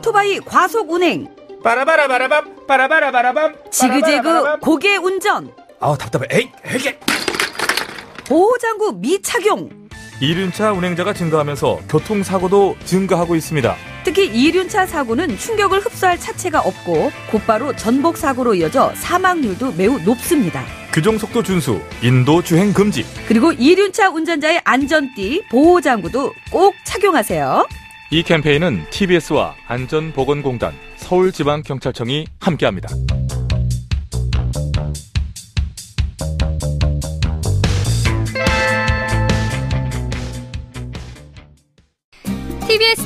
오토바이 과속 운행. 빠라바라바라밤 빠라바라바라밤 지그재그 고개 운전. 아우 답답해 에이 에이 보호장구 미착용. 이륜차 운행자가 증가하면서 교통사고도 증가하고 있습니다. 특히 이륜차 사고는 충격을 흡수할 차체가 없고 곧바로 전복 사고로 이어져 사망률도 매우 높습니다. 규정속도 준수, 인도 주행 금지. 그리고 이륜차 운전자의 안전띠, 보호장구도 꼭 착용하세요. 이 캠페인은 TBS와 안전보건공단, 서울지방경찰청이 함께합니다.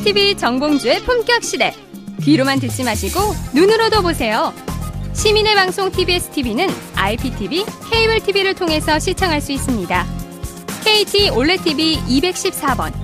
TBS 정봉주의 품격 시대. 귀로만 듣지 마시고 눈으로도 보세요. 시민의 방송 TBS TV는 IPTV, 케이블 TV를 통해서 시청할 수 있습니다. KT 올레 TV 214번,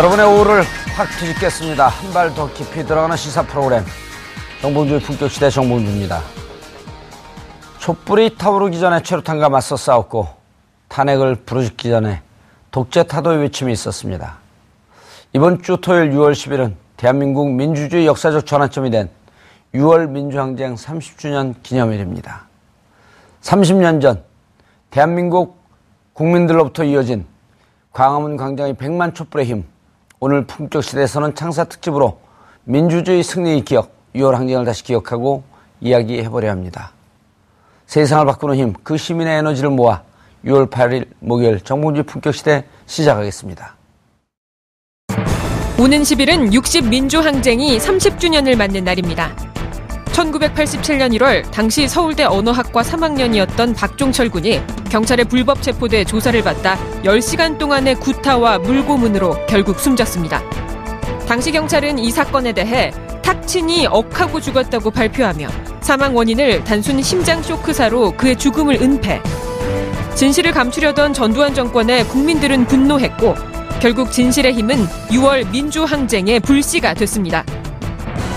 여러분의 오후를 확 뒤집겠습니다. 한 발 더 깊이 들어가는 시사 프로그램. 정봉주의 품격시대 정봉주입니다. 촛불이 타오르기 전에 최루탄과 맞서 싸웠고 탄핵을 부르짖기 전에 독재 타도의 외침이 있었습니다. 이번 주 토요일 6월 10일은 대한민국 민주주의 역사적 전환점이 된 6월 민주항쟁 30주년 기념일입니다. 30년 전 대한민국 국민들로부터 이어진 광화문 광장의 백만 촛불의 힘 오늘 품격 시대에서는 창사 특집으로 민주주의 승리의 기억 6월 항쟁을 다시 기억하고 이야기해보려 합니다. 세상을 바꾸는 힘, 그 시민의 에너지를 모아 6월 8일 목요일 정봉주의 품격 시대 시작하겠습니다. 오는 10일은 60 민주항쟁이 30주년을 맞는 날입니다. 1987년 1월 당시 서울대 언어학과 3학년이었던 박종철 군이 경찰의 불법 체포돼 조사를 받다 10시간 동안의 구타와 물고문으로 결국 숨졌습니다. 당시 경찰은 이 사건에 대해 탁친이 억하고 죽었다고 발표하며 사망 원인을 단순 심장 쇼크사로 그의 죽음을 은폐. 진실을 감추려던 전두환 정권에 국민들은 분노했고 결국 진실의 힘은 6월 민주항쟁의 불씨가 됐습니다.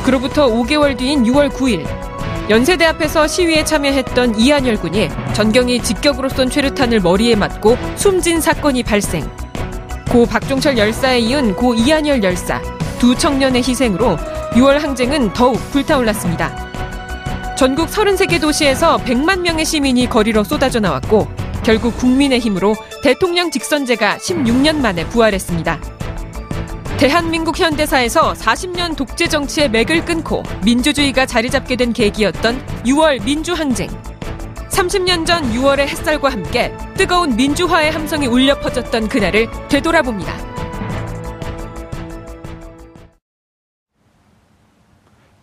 그로부터 5개월 뒤인 6월 9일 연세대 앞에서 시위에 참여했던 이한열 군이 전경이 직격으로 쏜 최루탄을 머리에 맞고 숨진 사건이 발생. 고 박종철 열사에 이은 고 이한열 열사 두 청년의 희생으로 6월 항쟁은 더욱 불타올랐습니다. 전국 33개 도시에서 100만 명의 시민이 거리로 쏟아져 나왔고 결국 국민의 힘으로 대통령 직선제가 16년 만에 부활했습니다. 대한민국 현대사에서 40년 독재 정치의 맥을 끊고 민주주의가 자리 잡게 된 계기였던 6월 민주항쟁. 30년 전 6월의 햇살과 함께 뜨거운 민주화의 함성이 울려 퍼졌던 그날을 되돌아봅니다.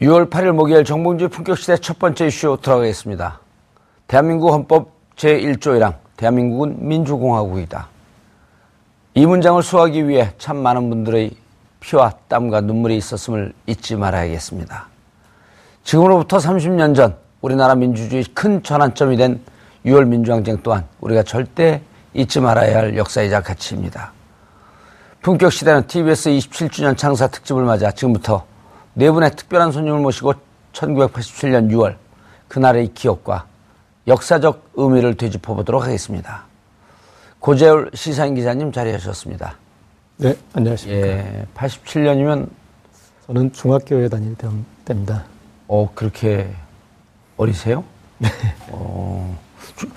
(6월 8일) 목요일 정봉주의 품격시대 첫 번째 이슈 들어가겠습니다. 대한민국 헌법 제1조 1항 대한민국은 민주공화국이다. 이 문장을 수하기 위해 참 많은 분들의 피와 땀과 눈물이 있었음을 잊지 말아야겠습니다. 지금으로부터 30년 전 우리나라 민주주의 큰 전환점이 된 6월 민주항쟁 또한 우리가 절대 잊지 말아야 할 역사이자 가치입니다. 품격 시대는 TBS 27주년 창사 특집을 맞아 지금부터 네 분의 특별한 손님을 모시고 1987년 6월 그날의 기억과 역사적 의미를 되짚어 보도록 하겠습니다. 고재열 시사인 기자님 자리하셨습니다. 네, 안녕하십니까. 예, 87년이면 저는 중학교에 다닐 때입니다. 어 그렇게 어리세요? 네. 어, 주-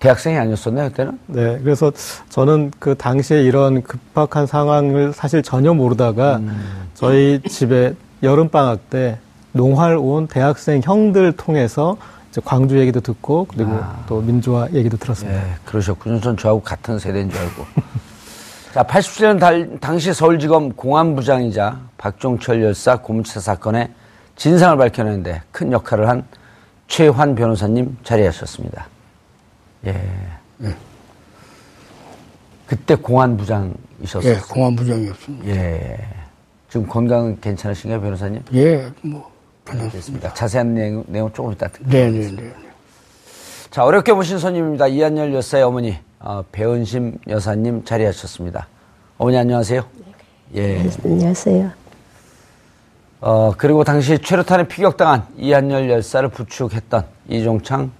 대학생이 아니었었나요 그때는? 네, 그래서 저는 그 당시에 이런 급박한 상황을 사실 전혀 모르다가 저희 집에 여름방학 때 농활 온 대학생 형들 통해서 이제 광주 얘기도 듣고 그리고 또 민주화 얘기도 들었습니다. 예, 그러셨군요. 전 저하고 같은 세대인 줄 알고. 자, 87년 달, 당시 서울지검 공안부장이자 박종철 열사 고문치사 사건의 진상을 밝혀내는데 큰 역할을 한 최환 변호사님 자리하셨습니다. 예. 그때 공안부장이셨어요. 예, 공안부장이었습니다. 예. 지금 건강 괜찮으신가요, 변호사님? 예, 뭐, 괜찮습니다. 자세한 내용, 내용 조금 이따 듣 네네네. 자, 어렵게 모신 손님입니다. 이한열 여사의 어머니, 어, 배은심 여사님 자리하셨습니다. 어머니 안녕하세요. 예. 안녕하세요. 어, 그리고 당시 최루탄에 피격당한 이한열 열사를 부축했던 이종창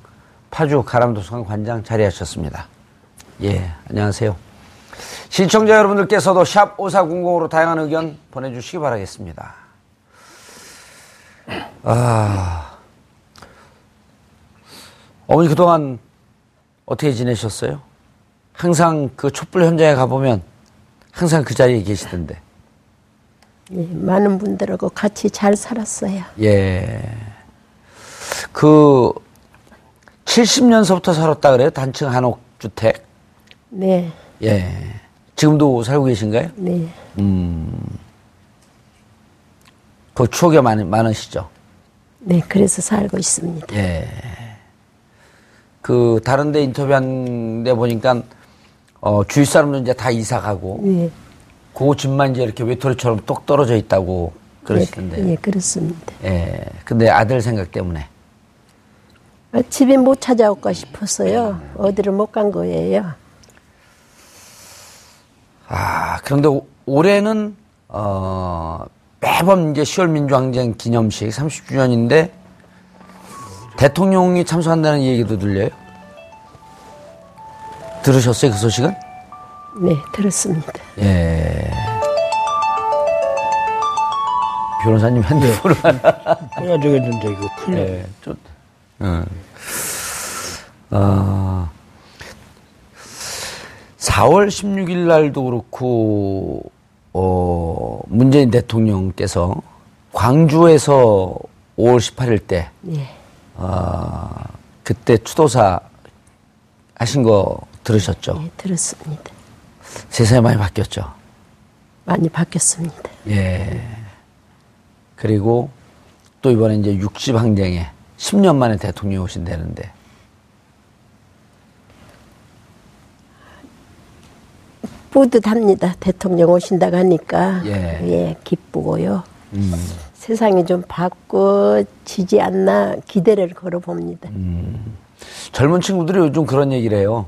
파주 가람도서관 관장 자리하셨습니다. 예, 안녕하세요. 시청자 여러분들께서도 샵 5400으로 다양한 의견 보내주시기 바라겠습니다. 아, 어머니 그동안 어떻게 지내셨어요? 항상 그 촛불 현장에 가보면 항상 그 자리에 계시던데. 예, 많은 분들하고 같이 잘 살았어요. 예. 그 70년서부터 살았다 그래요? 단층 한옥 주택. 네, 예. 지금도 살고 계신가요? 네, 음. 그 추억이 많, 많으시죠? 네, 그래서 살고 있습니다. 예. 그 다른 데 인터뷰한 데 보니까 어, 주위 사람들 이제 다 이사 가고 네, 그 집만 이제 이렇게 외톨이처럼 똑 떨어져 있다고 그러시던데. 네, 예, 그렇습니다. 예. 근데 아들 생각 때문에. 아, 집에 못 찾아올까 싶어서요. 어디를 못 간 거예요. 아, 그런데 오- 올해는, 어, 매번 이제 10월 민주항쟁 기념식 30주년인데 대통령이 참석한다는 얘기도 들려요? 들으셨어요, 그 소식은? 네, 들었습니다. 예. 변호사님 핸드폰을 하나. 해야 되겠는데, 이거. 예, 좀, 어. 어, 4월 16일 날도 그렇고, 어, 문재인 대통령께서 광주에서 5월 18일 때, 네, 어, 그때 추도사 하신 거 들으셨죠? 예, 들었습니다. 세상이 많이 바뀌었죠? 많이 바뀌었습니다. 예. 그리고 또 이번에 이제 육집 항쟁에 10년 만에 대통령이 오신다는데 뿌듯합니다. 대통령 오신다고 하니까. 예. 예, 기쁘고요. 음, 세상이 좀 바꿔지지 않나 기대를 걸어봅니다. 젊은 친구들이 요즘 그런 얘기를 해요.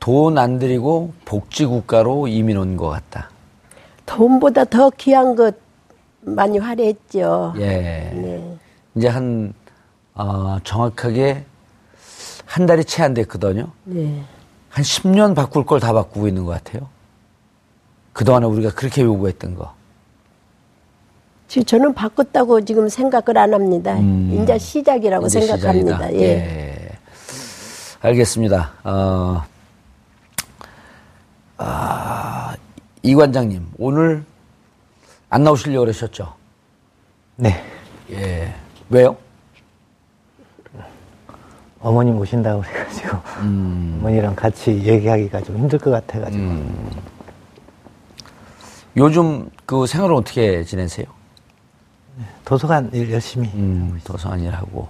돈 안 들이고 복지국가로 이민 온 것 같다. 돈보다 더 귀한 것 많이 화려했죠. 예. 네. 이제 한, 어, 정확하게 한 달이 채 안 됐거든요. 네. 한 10년 바꿀 걸 다 바꾸고 있는 것 같아요. 그동안에 우리가 그렇게 요구했던 거. 지금 저는 바꿨다고 지금 생각을 안 합니다. 음. 이제 시작이라고 이제 생각합니다. 시작이다. 예. 예. 알겠습니다. 어, 아, 이 관장님, 오늘 안 나오시려고 그러셨죠? 네. 예. 왜요? 어머님 오신다고 그래가지고 어머니랑 같이 얘기하기가 좀 힘들 것 같아가지고 요즘 그 생활을 어떻게 지내세요? 도서관 일 열심히 음, 도서관 일하고.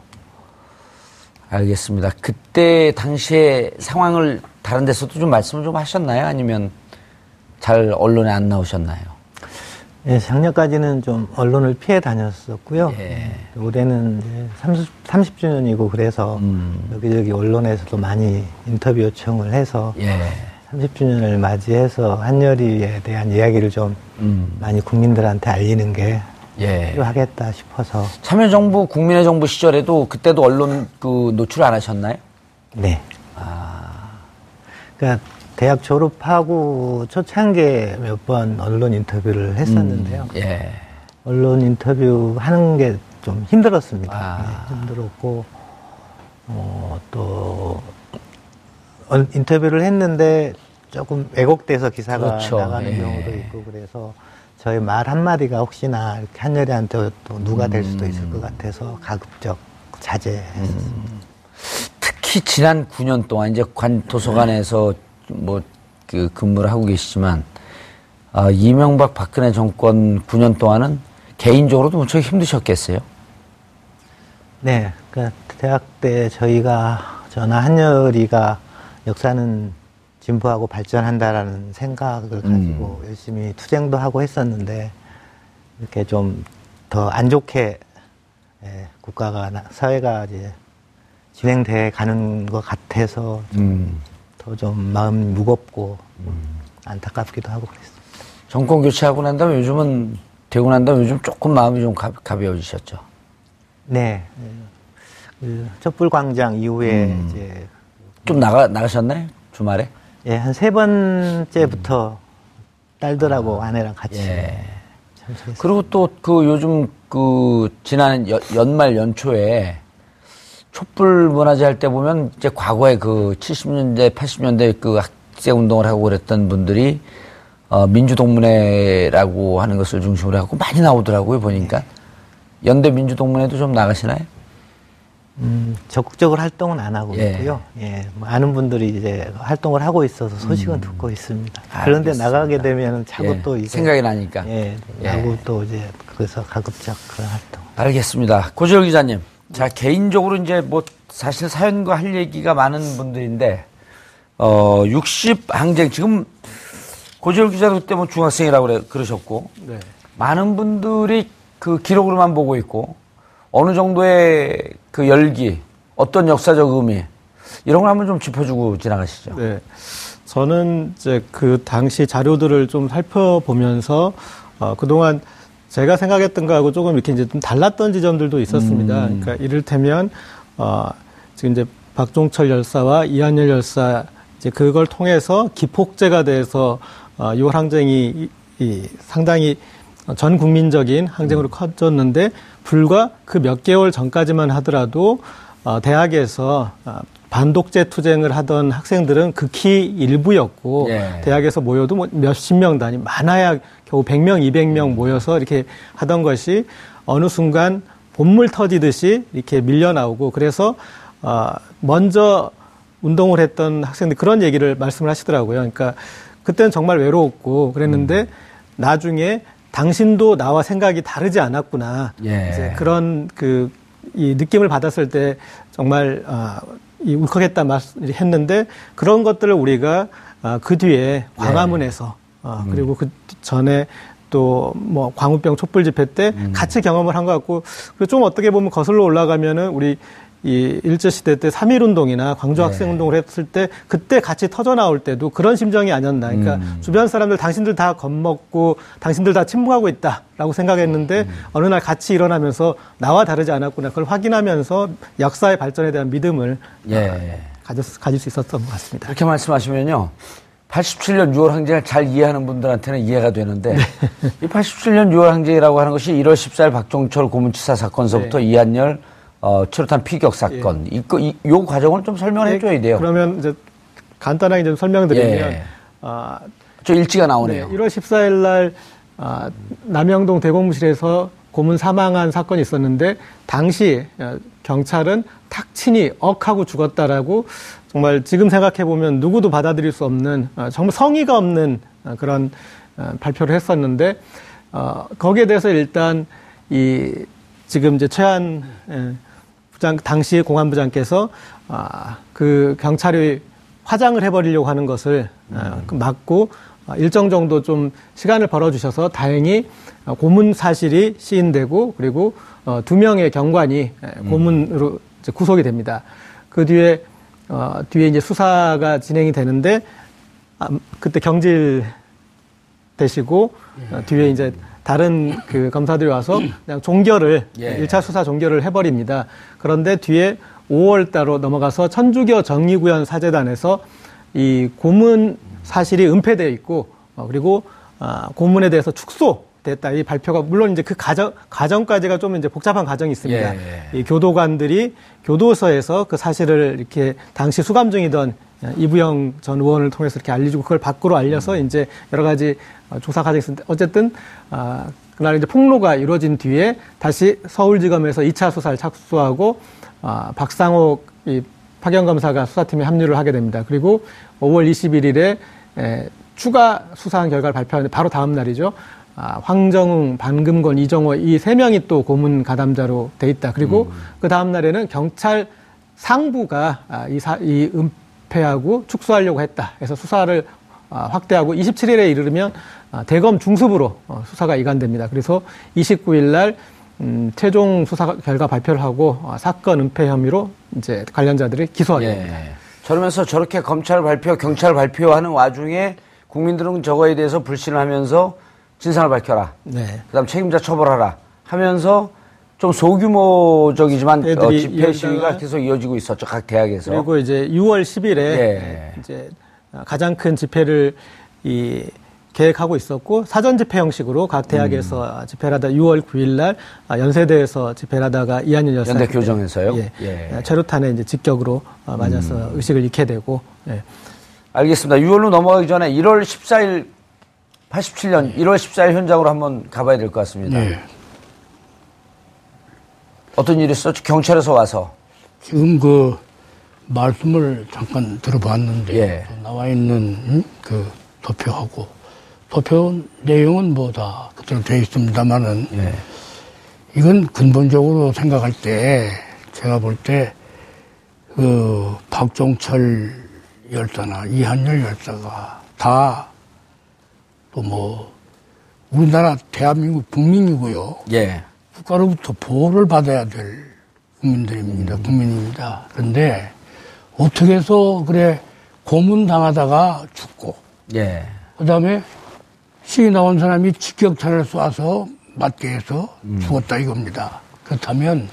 알겠습니다. 그때 당시에 상황을 다른 데서도 좀 말씀을 좀 하셨나요? 아니면 잘 언론에 안 나오셨나요? 예, 작년까지는 좀 언론을 피해 다녔었고요. 예. 올해는 이제 30, 30주년이고 그래서 음. 여기저기 언론에서도 많이 인터뷰 요청을 해서 예. 30주년을 맞이해서 한여리에 대한 이야기를 좀 음. 많이 국민들한테 알리는 게 예. 필요하겠다 싶어서 참여정부, 국민의 정부 시절에도 그때도 언론 그 노출 안 하셨나요? 네. 그러니까 대학 졸업하고 초창기에 몇 번 언론 인터뷰를 했었는데요. 예. 언론 인터뷰 하는 게 좀 힘들었습니다. 네, 힘들었고, 어, 또, 언- 인터뷰를 했는데 조금 왜곡돼서 기사가 그렇죠. 나가는 예. 경우도 있고 그래서 저희 말 한마디가 혹시나 이렇게 한여리한테 또 누가 될 수도 있을 음. 것 같아서 가급적 자제했었습니다. 특히 지난 9년 동안 이제 관 도서관에서 뭐 그 근무를 하고 계시지만 아, 이명박 박근혜 정권 9년 동안은 개인적으로도 무척 힘드셨겠어요. 네, 그 대학 때 저희가 저나 한여리가 역사는 진보하고 발전한다라는 생각을 가지고 열심히 투쟁도 하고 했었는데 이렇게 좀 더 안 좋게 예, 국가가 나- 사회가 이제 진행돼 가는 것 같아서 음. 더좀 마음이 무겁고 안타깝기도 하고 그랬어요. 정권 교체하고 난 다음에 요즘은 되고 난 다음에 요즘 조금 마음이 좀 가, 가벼워지셨죠. 네, 예. 그 촛불 광장 이후에 음. 이제 좀 나가 나가셨나요? 주말에? 예, 한 세 번째부터 딸들하고 아내랑 같이 예. 그리고 또 그 요즘 그 지난 연, 연말 연초에 촛불 문화제 할 때 보면 이제 과거에 그 70년대, 80년대 그 학생 운동을 하고 그랬던 분들이 어, 민주동문회라고 하는 것을 중심으로 하고 많이 나오더라고요, 보니까. 연대 민주동문회도 좀 나가시나요? 음, 적극적으로 활동은 안 하고 예. 있고요. 예, 뭐 아는 분들이 이제 활동을 하고 있어서 소식은 듣고 있습니다. 그런데 알겠습니다. 나가게 되면 자꾸 예, 또 이게 생각이 나니까. 예, 예. 하고 또 이제 그래서 가급적 그런 활동. 알겠습니다. 고지열 기자님. 자, 개인적으로 이제 뭐 사실 사연과 할 얘기가 많은 분들인데, 어, 60 항쟁, 지금 고지열 기자도 그때 뭐 중학생이라고 그래, 그러셨고, 네. 많은 분들이 그 기록으로만 보고 있고, 어느 정도의 그 열기, 어떤 역사적 의미, 이런 걸 한번 좀 짚어주고 지나가시죠. 네. 저는 이제 그 당시 자료들을 좀 살펴보면서 어, 그동안 제가 생각했던 거하고 조금 이렇게 이제 좀 달랐던 지점들도 있었습니다. 음. 그러니까 이를테면 어, 지금 이제 박종철 열사와 이한열 열사 이제 그걸 통해서 기폭제가 돼서 어, 6월 항쟁이 이, 이 상당히 전 국민적인 항쟁으로 커졌는데 불과 그 몇 개월 전까지만 하더라도 어, 대학에서 어, 반독재 투쟁을 하던 학생들은 극히 일부였고 예. 대학에서 모여도 뭐 몇십 명 단위 많아야 겨우 100명, 200명 모여서 이렇게 하던 것이 어느 순간 본물 터지듯이 이렇게 밀려 나오고 그래서 어, 먼저 운동을 했던 학생들 그런 얘기를 말씀을 하시더라고요. 그러니까 그때는 정말 외로웠고 그랬는데 나중에 당신도 나와 생각이 다르지 않았구나. 예. 이제 그런 그 이 느낌을 받았을 때 정말 아, 이 울컥했다 말을 했는데 그런 것들을 우리가 아, 그 뒤에 광화문에서 아, 그리고 그 전에 또뭐 광우병 촛불 집회 때 같이 경험을 한 것 같고 그리고 좀 어떻게 보면 거슬러 올라가면은 우리 이 일제 시대 때 3.1 운동이나 광주 학생 운동을 했을 때 그때 같이 터져 나올 때도 그런 심정이 아니었나. 그러니까 주변 사람들 당신들 다 겁먹고 당신들 다 침묵하고 있다라고 생각했는데 어느 날 같이 일어나면서 나와 다르지 않았구나. 그걸 확인하면서 역사의 발전에 대한 믿음을 예. 가질, 수- 가질 수 있었던 것 같습니다. 그렇게 말씀하시면요. 87년 6월 항쟁을 잘 이해하는 분들한테는 이해가 되는데 이 87년 6월 항쟁이라고 하는 것이 1월 14일 박종철 고문치사 사건서부터 이한열 어, 최루탄 피격 사건 이거 이, 요 과정을 좀 설명을 해줘야 돼요. 그러면 이제 간단하게 좀 설명드리면 예. 아, 저 일지가 네, 나오네요. 1월 14일 날 아, 남영동 대공무실에서 고문 사망한 사건이 있었는데 당시 어, 경찰은 탁친이 억하고 죽었다라고 정말 지금 생각해 보면 누구도 받아들일 수 없는 어, 정말 성의가 없는 어, 그런 어, 발표를 했었는데 어, 거기에 대해서 일단 이 지금 이제 최한 예, 부장 당시 공안부장께서 아, 그 경찰이 화장을 해버리려고 하는 것을 어, 그 막고 어, 일정 정도 좀 시간을 벌어주셔서 다행히 어, 고문 사실이 시인되고 그리고 어, 두 명의 경관이 에, 고문으로 이제 구속이 됩니다. 그 뒤에 어, 뒤에 이제 수사가 진행이 되는데 아, 그때 경질 되시고 어, 뒤에 이제 다른 그 검사들이 와서 그냥 종결을 예. 일 1차 수사 종결을 해버립니다. 그런데 뒤에 5월 달로 넘어가서 천주교 정의구현 사재단에서 이 고문 사실이 은폐되어 있고 어, 그리고 아, 고문에 대해서 축소됐다 이 발표가 물론 이제 그 과정 과정까지가 좀 이제 복잡한 과정이 있습니다. 예, 이 교도관들이 교도소에서 그 사실을 이렇게 당시 수감 중이던 이부영 전 의원을 통해서 이렇게 알려주고 그걸 밖으로 알려서 음. 이제 여러 가지 어, 조사 과정이 있었는데 어쨌든 아, 그날 이제 폭로가 이루어진 뒤에 다시 서울지검에서 2차 수사를 착수하고 아, 박상옥 이 파견 검사가 수사팀에 합류를 하게 됩니다. 그리고 5월 21일에 에, 추가 수사한 결과를 발표하는데 바로 다음 날이죠. 아, 황정웅, 반금건, 이정호 이 세 명이 또 고문 가담자로 돼 있다. 그리고 그 다음 날에는 경찰 상부가 아, 이, 사, 이 은폐하고 축소하려고 했다. 그래서 수사를 아, 확대하고 27일에 이르면 아, 대검 중수부로 어, 수사가 이관됩니다. 그래서 29일 날 음, 최종 수사 결과 발표를 하고 아, 사건 은폐 혐의로 이제 관련자들을 기소하게 됩니다. 예. 저러면서 저렇게 검찰 발표, 경찰 발표하는 와중에 국민들은 저거에 대해서 불신을 하면서 진상을 밝혀라. 네. 그다음 책임자 처벌하라 하면서 좀 소규모적이지만 어, 집회 시위가 계속 이어지고 있었죠 각 대학에서. 그리고 이제 6월 10일에 예. 이제 가장 큰 집회를 이 계획하고 있었고 사전 집회 형식으로 각 대학에서 음. 집회를 하다 6월 2일 날 아, 연세대에서 집회를 하다가 이한열 여사 연대 교정에서요? 예. 예. 최루탄에 이제 직격으로 어, 맞아서 음. 의식을 잃게 되고 예. 알겠습니다. 6월로 넘어가기 전에 1월 14일 87년 1월 14일 현장으로 한번 가봐야 될 것 같습니다. 네. 어떤 일이 있었죠? 경찰에서 와서. 지금 그 말씀을 잠깐 들어봤는데 예. 그 나와 있는 음? 그 도표하고 도표 내용은 뭐다 그대로 되어 있습니다만은 예. 이건 근본적으로 생각할 때 제가 볼 때 그 박종철 열사나 이한열 열사가 다 또 뭐 우리나라 대한민국 국민이고요. 예. 국가로부터 보호를 받아야 될 국민들입니다. 국민입니다. 그런데 어떻게 해서 그래 고문 당하다가 죽고 예. 그다음에 시위 나온 사람이 직격탄을 쏴서 맞게 해서 죽었다 이겁니다. 그렇다면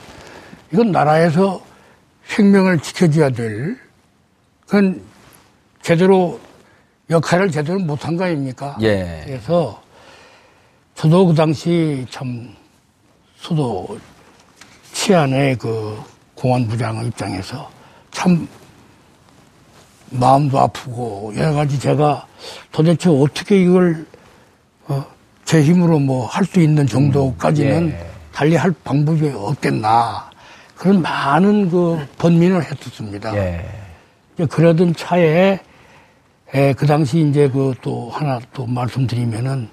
이건 나라에서 생명을 지켜줘야 될 그건 제대로 역할을 제대로 못한 거 아닙니까? 예. 그래서 저도 그 당시 참 수도 치안의 그 공안부장 입장에서 참 마음도 아프고 여러 가지 제가 도대체 어떻게 이걸 어, 제 힘으로 뭐 할 수 있는 정도까지는 예. 달리 할 방법이 없겠나 그런 많은 그 번민을 했었습니다. 예. 그러던 차에 에, 그 당시 이제 그 또 하나 또 말씀드리면은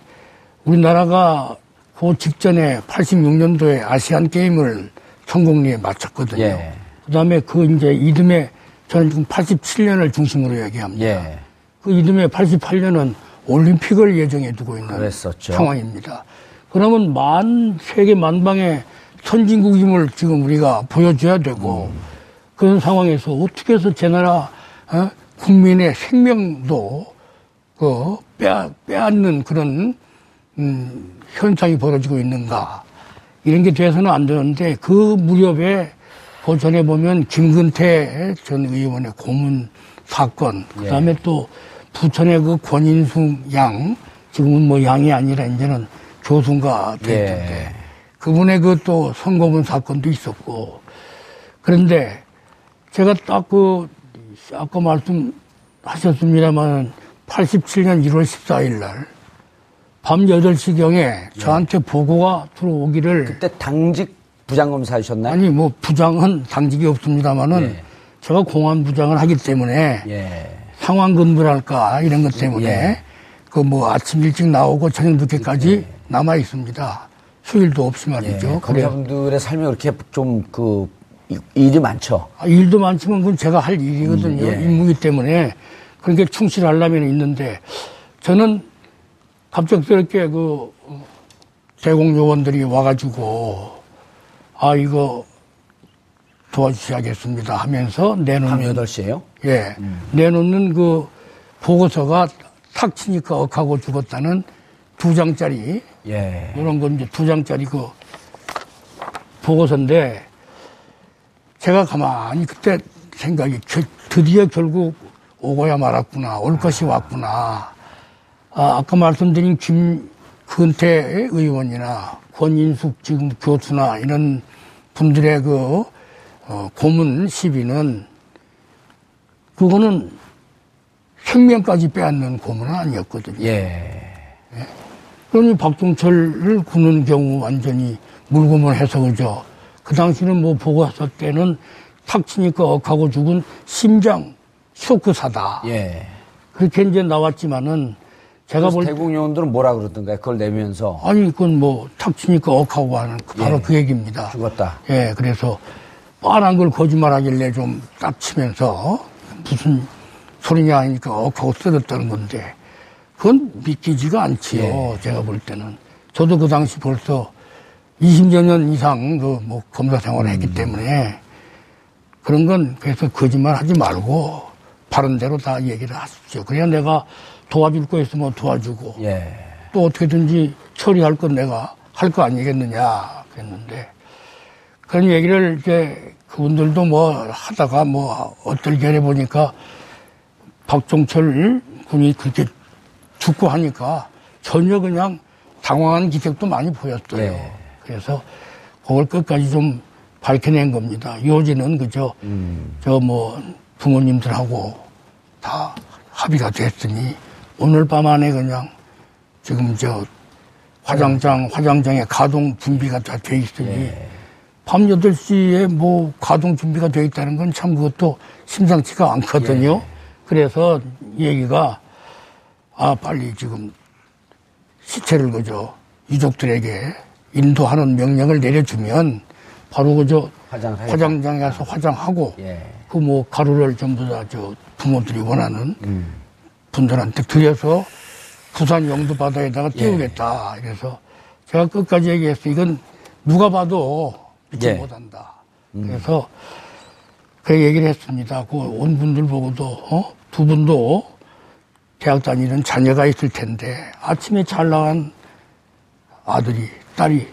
우리나라가 그 직전에 86년도에 아시안 게임을 성공리에 마쳤거든요. 예. 그다음에 그 이제 이듬해 저는 지금 87년을 중심으로 얘기합니다. 예. 그 이듬해 88년은 올림픽을 예정해 두고 있는 그랬었죠. 상황입니다. 그러면 만 세계 만방의 선진국임을 지금 우리가 보여줘야 되고 그런 상황에서 어떻게 해서 제 나라 어? 국민의 생명도 그 빼앗, 빼앗는 그런 음, 현상이 벌어지고 있는가 이런 게 돼서는 안 되는데 그 무렵에 그 전에 보면 김근태 전 의원의 고문 사건 그다음에 또 부천의 그 권인숙 양 지금은 뭐 양이 아니라 이제는 교수가 됐는데 예. 그분의 그 또 선거문 사건도 있었고 그런데 제가 딱 그 아까 말씀하셨습니다만 87년 1월 14일 날 밤 8시경에 저한테 보고가 들어오기를 그때 당직 부장검사이셨나요? 아니 뭐 부장은 당직이 없습니다만은 예. 제가 공안 부장을 하기 때문에 예. 상황 근무랄까 이런 것 때문에 예. 그뭐 아침 일찍 나오고 저녁 늦게까지 남아 있습니다. 휴일도 없이 말이죠. 예. 검사분들의 삶이 그렇게 좀 그 일이 많죠. 아, 일도 많지만 그건 제가 할 일이거든요. 음, 예. 임무이기 때문에 그렇게 충실하려면 있는데 저는 갑작스럽게 그 어, 대공 요원들이 와가지고 아 이거 도와주셔야겠습니다 하면서 내놓는 밤 8시에요? 예 음. 내놓는 그 보고서가 탁 치니까 억하고 죽었다는 두 장짜리 예. 이런 건 이제 두 장짜리 그 보고서인데 제가 가만히 그때 생각이 겨- 드디어 결국 오고야 말았구나. 올 것이 왔구나. 아, 아까 말씀드린 김근태 의원이나 권인숙 지금 교수나 이런 분들의 그 어, 고문 시비는 그거는 생명까지 빼앗는 고문은 아니었거든요. 예. 그러니 박종철을 구는 경우 완전히 물고문해서 그죠. 그 당시는 뭐 보고 왔을 때는 탁 치니까 억하고 죽은 심장 쇼크사다. 예. 그렇게 이제 나왔지만은 제가 볼 대국 요원들은 뭐라 그러던가요? 그걸 내면서 아니 그건 뭐 탁 치니까 억하고 하는 그 바로 예. 그 얘기입니다. 죽었다. 예, 그래서 뻔한 걸 거짓말하길래 좀딱 치면서 무슨 소리냐 하니까 억하고 쓰러졌다는 건데 그건 믿기지가 않지요. 예. 제가 볼 때는 저도 그 당시 벌써 20여 년 이상 그 뭐 검사 생활을 음. 했기 때문에 그런 건 그래서 거짓말 하지 말고 바른 대로 다 얘기를 하십시오. 그래야 내가 도와줄 거 있으면 도와주고 예. 또 어떻게든지 처리할 건 내가 할 거 아니겠느냐 그랬는데 그런 얘기를 이제 그분들도 뭐 하다가 뭐 어떨결에 보니까 박종철 군이 그렇게 죽고 하니까 전혀 그냥 당황한 기색도 많이 보였어요. 예. 그래서 그걸 끝까지 좀 밝혀낸 겁니다. 요지는 그저 저뭐 부모님들하고 다 합의가 됐으니 오늘 밤 안에 그냥 지금 저 화장장, 화장장에 가동 준비가 다 돼 있으니 밤 8시에 뭐 가동 준비가 돼 있다는 건 참 그것도 심상치가 않거든요. 그래서 얘기가 아, 빨리 지금 시체를 그저 유족들에게 인도하는 명령을 내려주면 바로 그저 화장을 하겠다. 화장장에 가서 화장하고 예. 그뭐 가루를 전부 다 저 부모들이 원하는 음. 분들한테 드려서 부산 영도 바다에다가 예. 띄우겠다. 그래서 제가 끝까지 얘기했어. 이건 누가 봐도 믿지 예. 못한다. 그래서 그 얘기를 했습니다. 그 온 분들 보고도 어? 두 분도 대학 다니는 자녀가 있을 텐데 아침에 잘 나간 아들이 딸이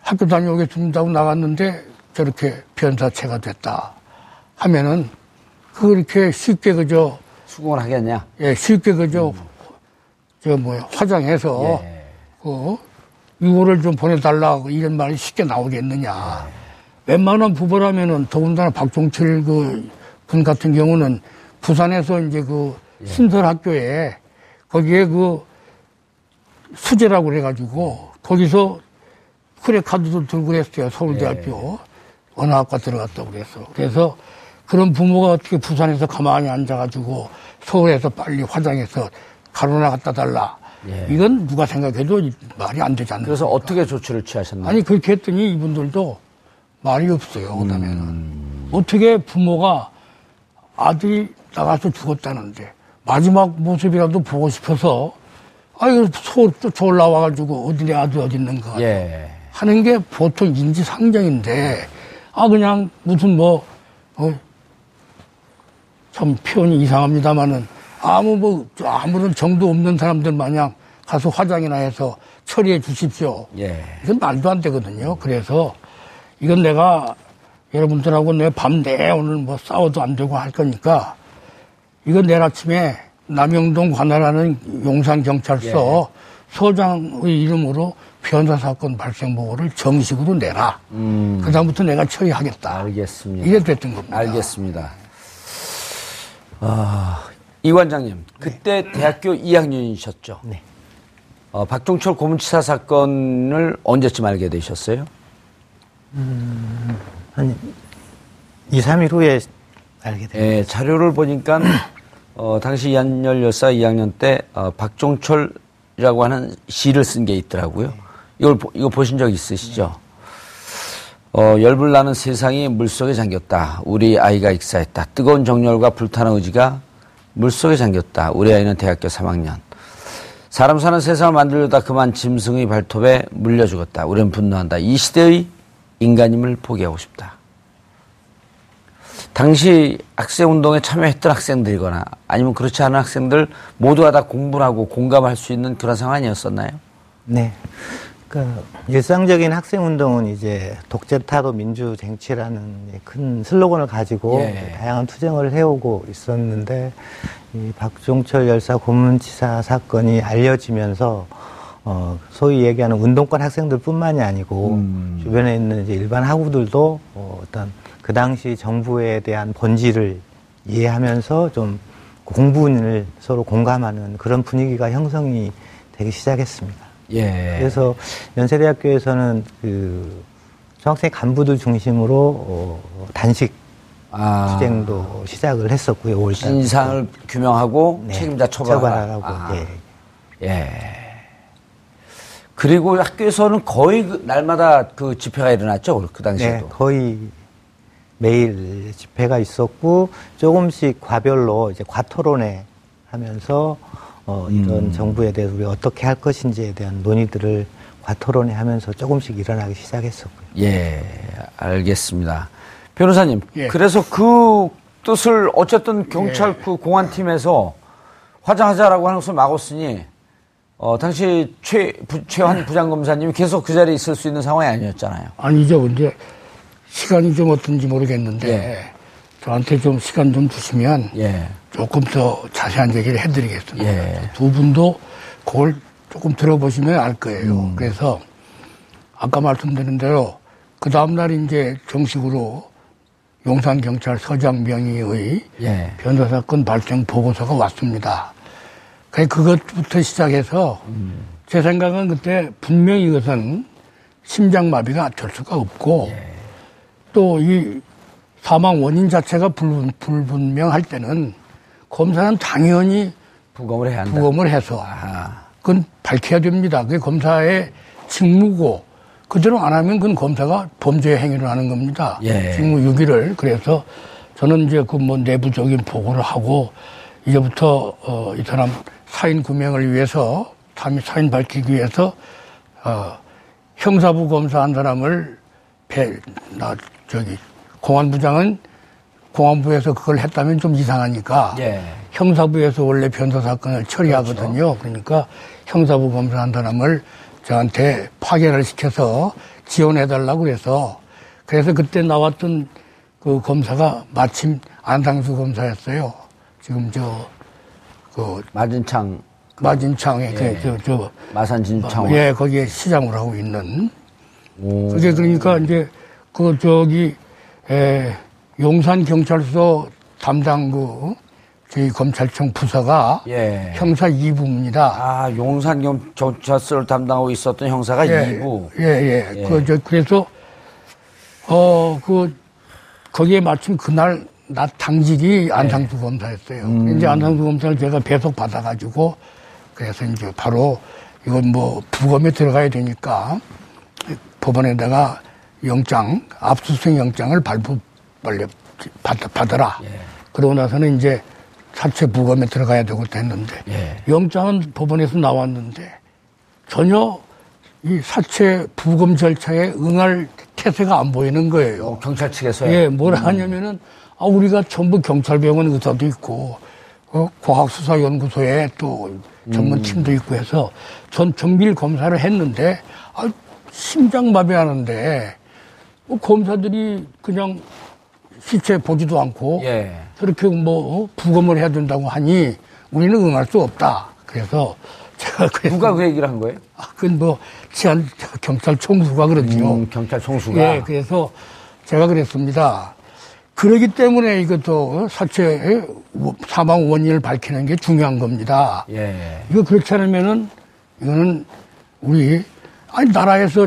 학교 다녀오겠습니다 하고 나갔는데 저렇게 변사체가 됐다 하면은 그렇게 쉽게 그저 수긍을 하겠냐? 예, 쉽게 그저 저 뭐야 화장해서 예. 그 유고를 좀 보내달라고 이런 말이 쉽게 나오겠느냐. 웬만한 부부라면은 더군다나 박종철 그 분 같은 경우는 부산에서 이제 그 신설학교에 거기에 그 수재라고 그래가지고 거기서 크레 카드도 들고 그랬어요. 서울대학교 언어학과 들어갔다고 그래서. 그래서 그런 부모가 어떻게 부산에서 가만히 앉아가지고 서울에서 빨리 화장해서 가로나 갖다 달라. 예. 이건 누가 생각해도 말이 안 되지 않나. 그래서 어떻게 조치를 취하셨나요? 아니 그렇게 했더니 이분들도 말이 없어요. 그다음에는 음. 어떻게 부모가 아들이 나가서 죽었다는데 마지막 모습이라도 보고 싶어서 아유 서울 쫓아 올라와가지고 어디 내 아들 어디 있는가 예. 하는 게 보통 인지 상정인데 아 그냥 무슨 뭐 어, 참 표현이 이상합니다만은 아무 뭐 아무런 정도 없는 사람들 마냥 가서 화장이나 해서 처리해 주십시오. 예. 이건 말도 안 되거든요. 그래서 이건 내가 여러분들하고 내 밤내 오늘 뭐 싸워도 안 되고 할 거니까 이건 내일 아침에 남영동 관할하는 용산경찰서 소장의 이름으로 변사 사건 발생 보고를 정식으로 내라. 음. 그다음부터 내가 처리하겠다. 알겠습니다. 이게 됐던 겁니다. 알겠습니다. 아, 이 관장님, 그때 대학교 2학년이셨죠? 네. 어, 박종철 고문치사 사건을 언제쯤 알게 되셨어요? 한 2, 3일 후에 알게 됐어요. 예, 자료를 보니까 어, 당시 16살 2학년 때 어, 박종철이라고 하는 시를 쓴 게 있더라고요. 이걸 보- 이거 보신 적 있으시죠? 어, 열불 나는 세상이 물속에 잠겼다. 우리 아이가 익사했다. 뜨거운 정열과 불타는 의지가 물속에 잠겼다. 우리 아이는 대학교 3학년. 사람 사는 세상을 만들려다 그만 짐승의 발톱에 물려 죽었다. 우리는 분노한다. 이 시대의 인간임을 포기하고 싶다. 당시 학생운동에 참여했던 학생들이거나 아니면 그렇지 않은 학생들 모두가 다 공부를 하고 공감할 수 있는 그런 상황 아니었었나요? 네. 그러니까 일상적인 학생 운동은 이제 독재 타도 민주 쟁취라는 큰 슬로건을 가지고 예. 다양한 투쟁을 해오고 있었는데 이 박종철 열사 고문치사 사건이 알려지면서 어 소위 얘기하는 운동권 학생들뿐만이 아니고 음. 주변에 있는 이제 일반 학우들도 어, 어떤 그 당시 정부에 대한 본질을 이해하면서 좀 공분을 서로 공감하는 그런 분위기가 형성이 되기 시작했습니다. 예. 그래서 연세대학교에서는 그 중학생 간부들 중심으로 어, 단식 아. 투쟁도 시작을 했었고요. 5월 달. 진상을 규명하고 네. 책임자 처벌하라. 처벌하라 고. 아. 예. 예. 그리고 학교에서는 거의 그 날마다 그 집회가 일어났죠. 그 네, 당시에도. 거의 매일 집회가 있었고 조금씩 과별로 이제 과토론회 하면서 어, 이런 음. 정부에 대해서 우리 어떻게 할 것인지에 대한 논의들을 과토론회 하면서 조금씩 일어나기 시작했었고요. 예, 알겠습니다. 변호사님, 예. 그래서 그 뜻을 어쨌든 경찰 그 공안팀에서 화장하자라고 하는 것을 막았으니, 어, 당시 최, 부, 최환 부장검사님이 계속 그 자리에 있을 수 있는 상황이 아니었잖아요. 아니죠. 근데 시간이 좀 어떤지 모르겠는데 예. 저한테 좀 시간 좀 주시면 예. 조금 더 자세한 얘기를 해드리겠습니다. 예. 두 분도 그걸 조금 들어보시면 알 거예요. 음. 그래서 아까 말씀드린 대로 그 다음날 이제 정식으로 용산경찰서장 명의의 예. 변호사건 발생 보고서가 왔습니다. 그 그것부터 시작해서 제 생각은 그때 분명히 이것은 심장마비가 될 수가 없고 또 이 사망 원인 자체가 불분, 불분명할 때는 검사는 당연히 부검을 해야 한다. 부검을 해서. 그건 밝혀야 됩니다. 그게 검사의 직무고 그대로 안 하면 그건 검사가 범죄 행위를 하는 겁니다. 예. 직무 유기를 그래서 저는 이제 그 뭐 내부적인 보고를 하고 이제부터 어, 이 사람 사인 구명을 위해서 사인 사인 밝히기 위해서 어, 형사부 검사 한 사람을 배, 나 저기 공안부장은 공안부에서 그걸 했다면 좀 이상하니까 예. 형사부에서 원래 변호 사건을 처리하거든요. 그러니까 형사부 검사 한 사람을 저한테 파견을 시켜서 지원해달라고 그래서 그래서 그때 나왔던 그 검사가 마침 안상수 검사였어요. 지금 저, 그, 마진창, 마진창에, 예. 그, 저, 저, 마산 진창. 예, 거기에 시장을 하고 있는. 오. 그게 그러니까 이제 그 저기 에, 용산 경찰서 담당 그 저희 검찰청 부서가 예. 형사 2부입니다. 아, 용산 경- 경찰서를 담당하고 있었던 형사가 예, 2부. 예, 예. 예. 그, 저, 그래서, 어, 그, 거기에 마침 그날 낮 당직이 안상수 검사였어요. 음. 이제 안상수 검사를 제가 배속 받아가지고, 그래서 이제 바로 이건 뭐 부검에 들어가야 되니까 법원에다가 영장, 압수수색 영장을 발부, 빨리 받, 받아라. 예. 그러고 나서는 이제 사체 부검에 들어가야 되고 했는데, 예. 영장은 법원에서 나왔는데, 전혀 이 사체 부검 절차에 응할 태세가 안 보이는 거예요. 어, 경찰 측에서요? 예, 뭐라 하냐면은, 아, 우리가 전부 경찰병원 의사도 있고, 어, 과학수사연구소에 또 전문팀도 있고 해서 전 정밀 검사를 했는데, 아, 심장마비 하는데, 뭐 검사들이 그냥 시체 보지도 않고, 예. 그렇게 뭐 어, 부검을 해야 된다고 하니 우리는 응할 수 없다. 그래서 제가 누가 그 얘기를 한 거예요? 아, 그건 뭐 치안 경찰 총수가 그러죠. 음, 경찰 총수가. 예, 그래서 제가 그랬습니다. 그러기 때문에 이것도 사체 사망 원인을 밝히는 게 중요한 겁니다. 예. 이거 그렇지 않으면은 이거는 우리 아니 나라에서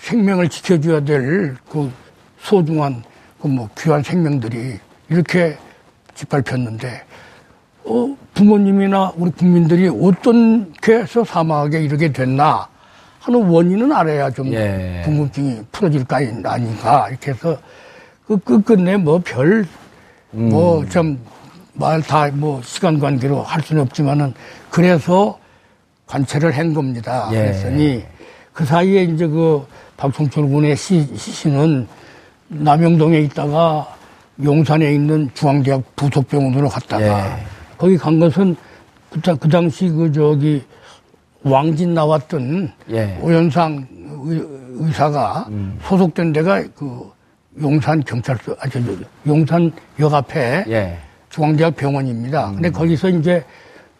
생명을 지켜줘야 될 그 소중한 그 뭐 귀한 생명들이 이렇게 짓밟혔는데 어 부모님이나 우리 국민들이 어떻게 해서 사망하게 이르게 됐나 하는 원인은 알아야 좀 예. 궁금증이 풀어질 거 아닌가 이렇게 해서 그 끝끝내 뭐 별뭐 음. 참말다뭐 시간 관계로 할 수는 없지만은 그래서 관찰을 한 겁니다. 예. 그랬더니 그 사이에 이제 그 박성철 군의 시, 시신은 남영동에 있다가 용산에 있는 중앙대학 부속병원으로 갔다가 예. 거기 간 것은 그, 당- 그 당시 그 저기 왕진 나왔던 예. 오현상 의, 사가 음. 소속된 데가 그 용산 경찰서, 아, 저, 저, 용산역 앞에 예. 중앙대학 병원입니다. 음. 근데 거기서 이제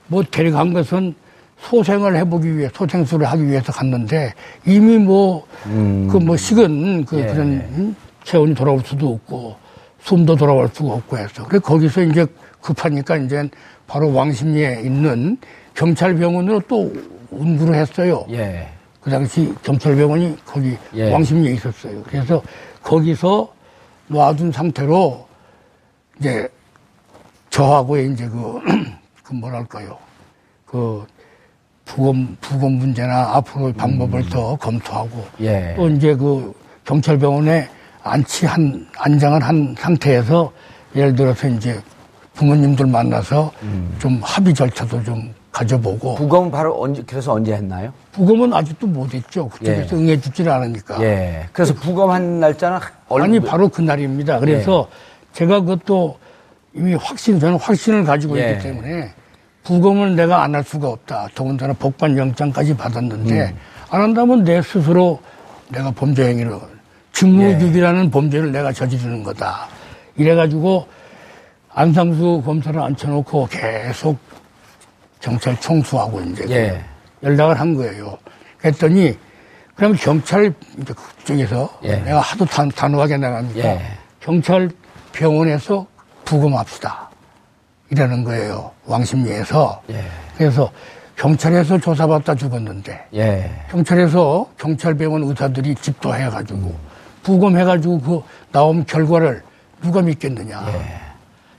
뭐 데려간 것은 소생을 해보기 위해, 소생술을 하기 위해서 갔는데 이미 뭐, 그뭐 식은 그 음. 예. 그런 음, 체온이 돌아올 수도 없고 숨도 돌아올 수가 없고 해서. 그래서 거기서 이제 급하니까 이제 바로 왕십리에 있는 경찰병원으로 또 운구를 했어요. 예. 그 당시 경찰병원이 거기 예. 왕십리에 있었어요. 그래서 거기서 놔둔 상태로 이제 저하고 이제 그, 그 뭐랄까요. 그 부검, 부검 문제나 앞으로의 방법을 더 검토하고 예. 또 이제 그 경찰병원에 안치한, 안장을 한 상태에서 예를 들어서 이제 부모님들 만나서 좀 합의 절차도 좀 가져보고 부검은 바로 언제, 그래서 언제 했나요? 부검은 아직도 못했죠. 그쪽에서 예. 응해주질 않으니까. 예. 그래서 부검한 날짜는 얼- 아니 바로 그 날입니다. 그래서 제가 그것도 이미 확신 저는 확신을 가지고 예. 있기 때문에 부검을 내가 안 할 수가 없다. 더군다나 복관 영장까지 받았는데 음. 안 한다면 내 스스로 내가 범죄 행위를 예. 직무유기라는 범죄를 내가 저지르는 거다. 이래가지고 안상수 검사를 앉혀놓고 계속 경찰 총수하고 이제 예. 연락을 한 거예요. 그랬더니 그럼 경찰 이제 그쪽에서 예. 내가 하도 단, 단호하게 나가니까 예. 경찰 병원에서 부검합시다. 이러는 거예요. 왕십리에서. 예. 그래서 경찰에서 조사받다 죽었는데 예. 경찰에서 경찰병원 의사들이 집도해가지고 부검해가지고 그 나온 결과를 누가 믿겠느냐.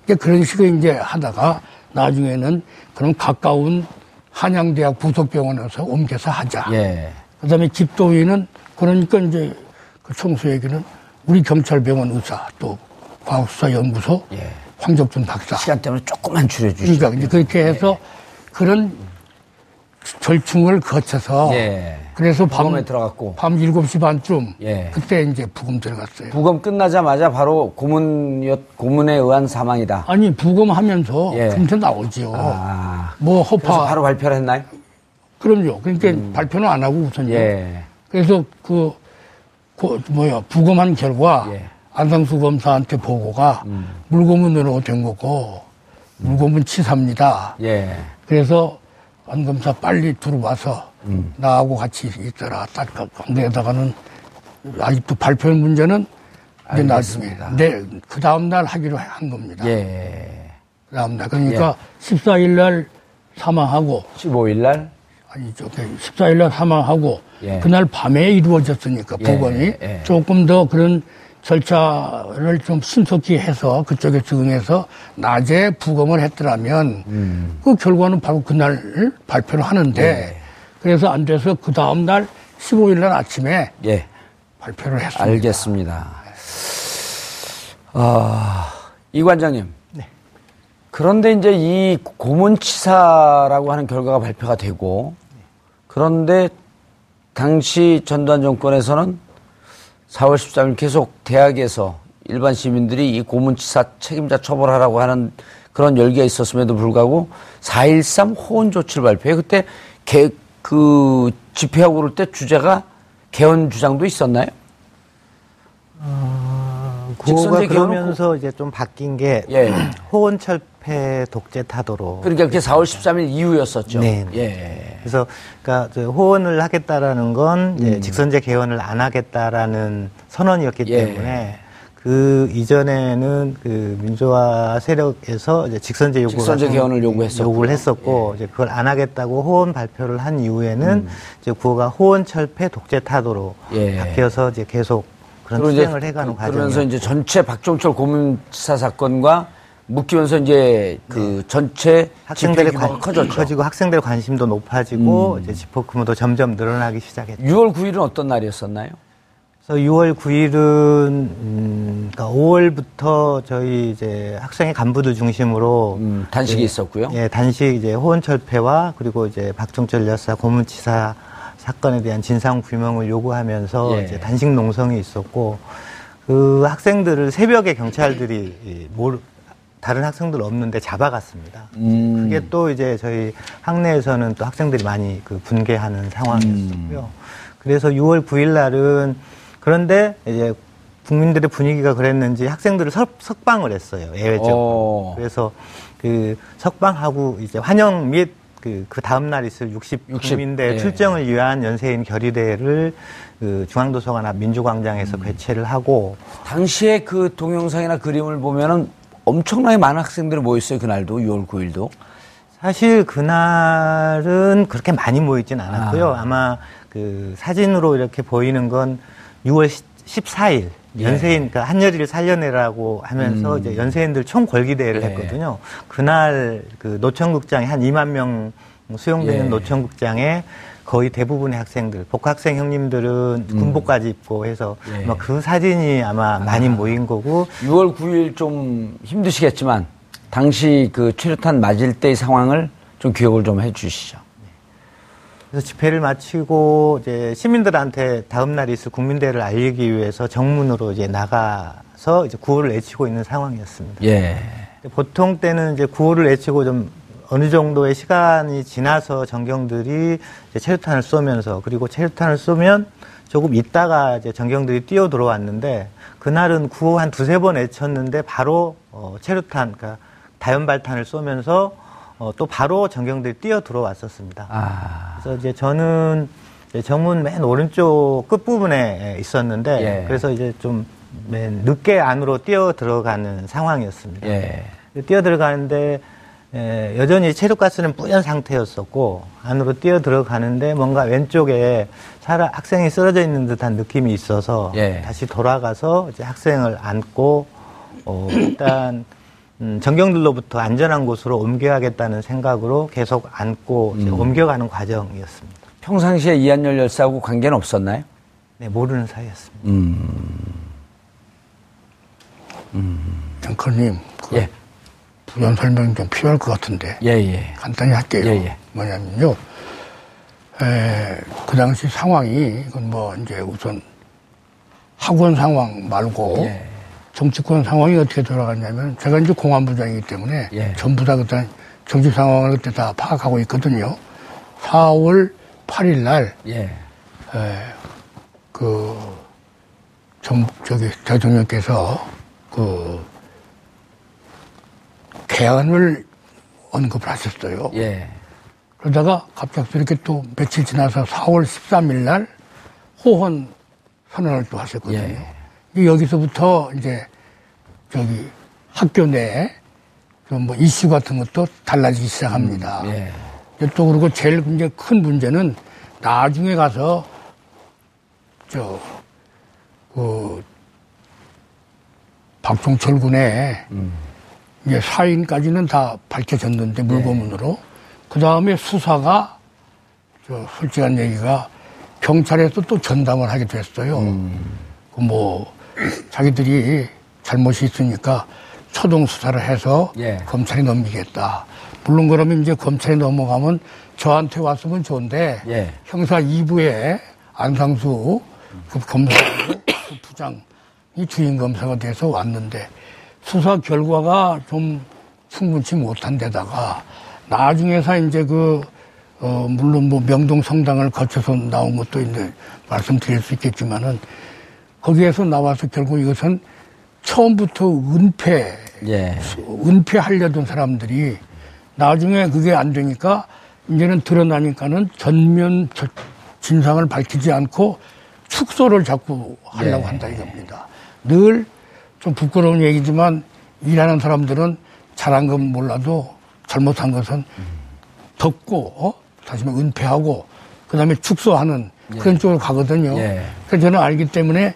이제 그런 식으로 이제 하다가 나중에는 그럼 가까운 한양대학 부속병원에서 옮겨서 하자. 예. 그다음에 집도위는 그러니까 이제 그 총수 얘기는 우리 경찰병원 의사 또 과학수사연구소 예. 황적준 박사. 시간 때문에 조금만 줄여주시죠. 그러니까 이제 그렇게 해서 그런 절충을 거쳐서 예. 그래서 밤, 부검에 들어갔고. 밤 7시 반쯤 예. 그때 이제 부검 들어갔어요. 부검 끝나자마자 바로 고문, 고문에 의한 사망이다. 아니 부검하면서 예. 금세 나오지요. 아. 뭐 그래서 허파 바로 발표를 했나요? 그럼요. 그러니까 발표는 안 하고 우선요. 예. 그래서 그, 그 뭐야 부검한 결과 예. 안상수 검사한테 보고가 음. 물고문으로 된 거고 물고문 치사입니다. 예. 그래서 안 검사 빨리 들어와서 음. 나하고 같이 있더라. 딱 건데다가는 아직도 발표 문제는 이제 나중에. 네, 그 다음 날 하기로 한 겁니다. 예. 그 다음 날 그러니까 14일 날 사망하고 15일 날? 아니죠. 14일 날 사망하고 예. 그날 밤에 이루어졌으니까 예, 부검이 예. 조금 더 그런 절차를 좀 신속히 해서 그쪽에 적응해서 낮에 부검을 했더라면 음. 그 결과는 바로 그날 발표를 하는데 예. 그래서 안 돼서 그 다음 날 15일 날 아침에 예. 발표를 했습니다. 알겠습니다. 아, 이 관장님. 네. 그런데 이제 이 고문치사라고 하는 결과가 발표가 되고, 그런데 당시 전두환 정권에서는 4월 13일 계속 대학에서 일반 시민들이 이 고문치사 책임자 처벌하라고 하는 그런 열기가 있었음에도 불구하고 4.13 호언 조치를 발표해. 그때 개, 그 집회하고 그럴 때 주제가 개헌 주장도 있었나요? 그거가 직선제 개헌은 그러면서 이제 좀 바뀐 게 예. 호언철 폐 독재 타도로 그러니까 그게 4월 13일 이후였었죠. 네. 예. 그래서 그러니까 저 호언을 하겠다라는 건 음. 직선제 개헌을 안 하겠다라는 선언이었기 예. 때문에 그 이전에는 그 민주화 세력에서 이제 직선제 요구가 직선제 좀 개헌을 요구했었고요. 예. 요구를 했었고 이제 그걸 안 하겠다고 호언 발표를 한 이후에는 음. 이제 구호가 호언 철폐 독재 타도로 예. 바뀌어서 이제 계속 그런 투쟁을 해가는 그- 과정이 그러면서 이제 전체 박종철 고문치사 사건과 묶이면서 이제 그 전체 집회 학생들의 관, 커졌죠. 커지고 학생들의 관심도 높아지고 음. 이제 집회 규모도 점점 늘어나기 시작했죠. 6월 9일은 어떤 날이었었나요? 그래서 6월 9일은 음, 그러니까 5월부터 저희 이제 학생회 간부들 중심으로 음, 단식이 예, 있었고요. 예, 단식 이제 호언철폐와 그리고 이제 박종철 여사 고문치사 사건에 대한 진상 규명을 요구하면서 예. 이제 단식 농성이 있었고 그 학생들을 새벽에 경찰들이 이 몰- 다른 학생들 없는데 잡아갔습니다. 음. 그게 또 이제 저희 학내에서는 또 학생들이 많이 그 분개하는 상황이었고요. 음. 그래서 6월 9일 날은 그런데 이제 국민들의 분위기가 그랬는지 학생들을 석, 석방을 했어요. 예외적으로. 어. 그래서 그 석방하고 이제 환영 및 그, 그 다음날 있을 60, 60, 국민대 예. 출정을 위한 연세인 결의대회를 그 중앙도서관 앞 민주광장에서 음. 개최를 하고 당시에 그 동영상이나 그림을 보면은 엄청나게 많은 학생들이 모였어요. 그날도 6월 9일도. 사실 그날은 그렇게 많이 모이진 않았고요. 아. 마그 사진으로 이렇게 보이는 건 6월 14일 예. 연세인 그러니까 한여리를 살려내라고 하면서 음. 이제 연세인들 총궐기 대회를 예. 했거든요. 그날 그 노천극장에 한 2만 명 수용되는 예. 노천극장에 거의 대부분의 학생들, 복학생 형님들은 군복까지 입고 해서 음. 예. 아마 그 사진이 아마 많이 모인 거고 6월 9일 좀 힘드시겠지만 당시 그 최루탄 맞을 때의 상황을 좀 기억을 좀 해주시죠. 그래서 집회를 마치고 이제 시민들한테 다음 날 있을 국민대회를 알리기 위해서 정문으로 이제 나가서 이제 구호를 외치고 있는 상황이었습니다. 예. 보통 때는 이제 구호를 외치고 좀 어느 정도의 시간이 지나서 전경들이 체류탄을 쏘면서 그리고 체류탄을 쏘면 조금 있다가 이제 전경들이 뛰어 들어왔는데 그날은 구호 한 두세 번 외쳤는데 바로 어, 체류탄, 그러니까 다연발탄을 쏘면서 어, 또 바로 전경들이 뛰어 들어왔었습니다. 아. 그래서 이제 저는 이제 정문 맨 오른쪽 끝부분에 있었는데 예. 그래서 이제 좀 맨 늦게 안으로 뛰어 들어가는 상황이었습니다. 예. 뛰어 들어가는데 에, 여전히 체류가스는 뿌연 상태였었고 안으로 뛰어 들어가는데 뭔가 왼쪽에 사람 학생이 쓰러져 있는 듯한 느낌이 있어서 예. 다시 돌아가서 이제 학생을 안고 어, 일단 음, 전경들로부터 안전한 곳으로 옮겨야겠다는 생각으로 계속 안고 이제 음. 옮겨가는 과정이었습니다. 평상시에 이한열 열사하고 관계는 없었나요? 네, 모르는 사이였습니다. 음. 앵커님, 그 예. 부연 설명이 좀 필요할 것 같은데 예, 예. 간단히 할게요. 예, 예. 뭐냐면요, 에, 그 당시 상황이 이건 뭐 이제 우선 학원 상황 말고 예. 정치권 상황이 어떻게 돌아갔냐면 제가 이제 공안부장이기 때문에 예. 전부 다 그때 정치 상황을 그때 다 파악하고 있거든요. 4월 8일 날 예. 에, 그, 정, 저기, 대통령께서 그, 개헌을 언급을 하셨어요. 예. 그러다가 갑작스럽게 또 며칠 지나서 4월 13일 날 호헌 선언을 또 하셨거든요. 예. 여기서부터 이제 저기 학교 내에 그뭐 이슈 같은 것도 달라지기 시작합니다. 예. 이제 또 그리고 제일 이제 큰 문제는 나중에 가서 저, 그, 박종철 군의 이제 사인까지는 다 밝혀졌는데 물고문으로 그 다음에 수사가 저 솔직한 얘기가 경찰에서 또 전담을 하게 됐어요. 그뭐 자기들이 잘못이 있으니까 초동 수사를 해서 예. 검찰에 넘기겠다. 물론 그러면 이제 검찰에 넘어가면 저한테 왔으면 좋은데 예. 형사 2부에 안상수 그 검사 그 부장이 주인 검사가 돼서 왔는데 수사 결과가 좀 충분치 못한 데다가 나중에서 이제 그, 어, 물론 뭐 명동 성당을 거쳐서 나온 것도 이제 말씀드릴 수 있겠지만은 거기에서 나와서 결국 이것은 처음부터 은폐, 예. 은폐하려던 사람들이 나중에 그게 안 되니까 이제는 드러나니까는 전면 저- 진상을 밝히지 않고 축소를 자꾸 하려고 예. 한다 이겁니다. 늘 좀 부끄러운 얘기지만 일하는 사람들은 잘한 건 몰라도 잘못한 것은 덮고 어? 다시 말해 은폐하고 그다음에 축소하는 그런 쪽으로 가거든요. 예. 그래서 저는 알기 때문에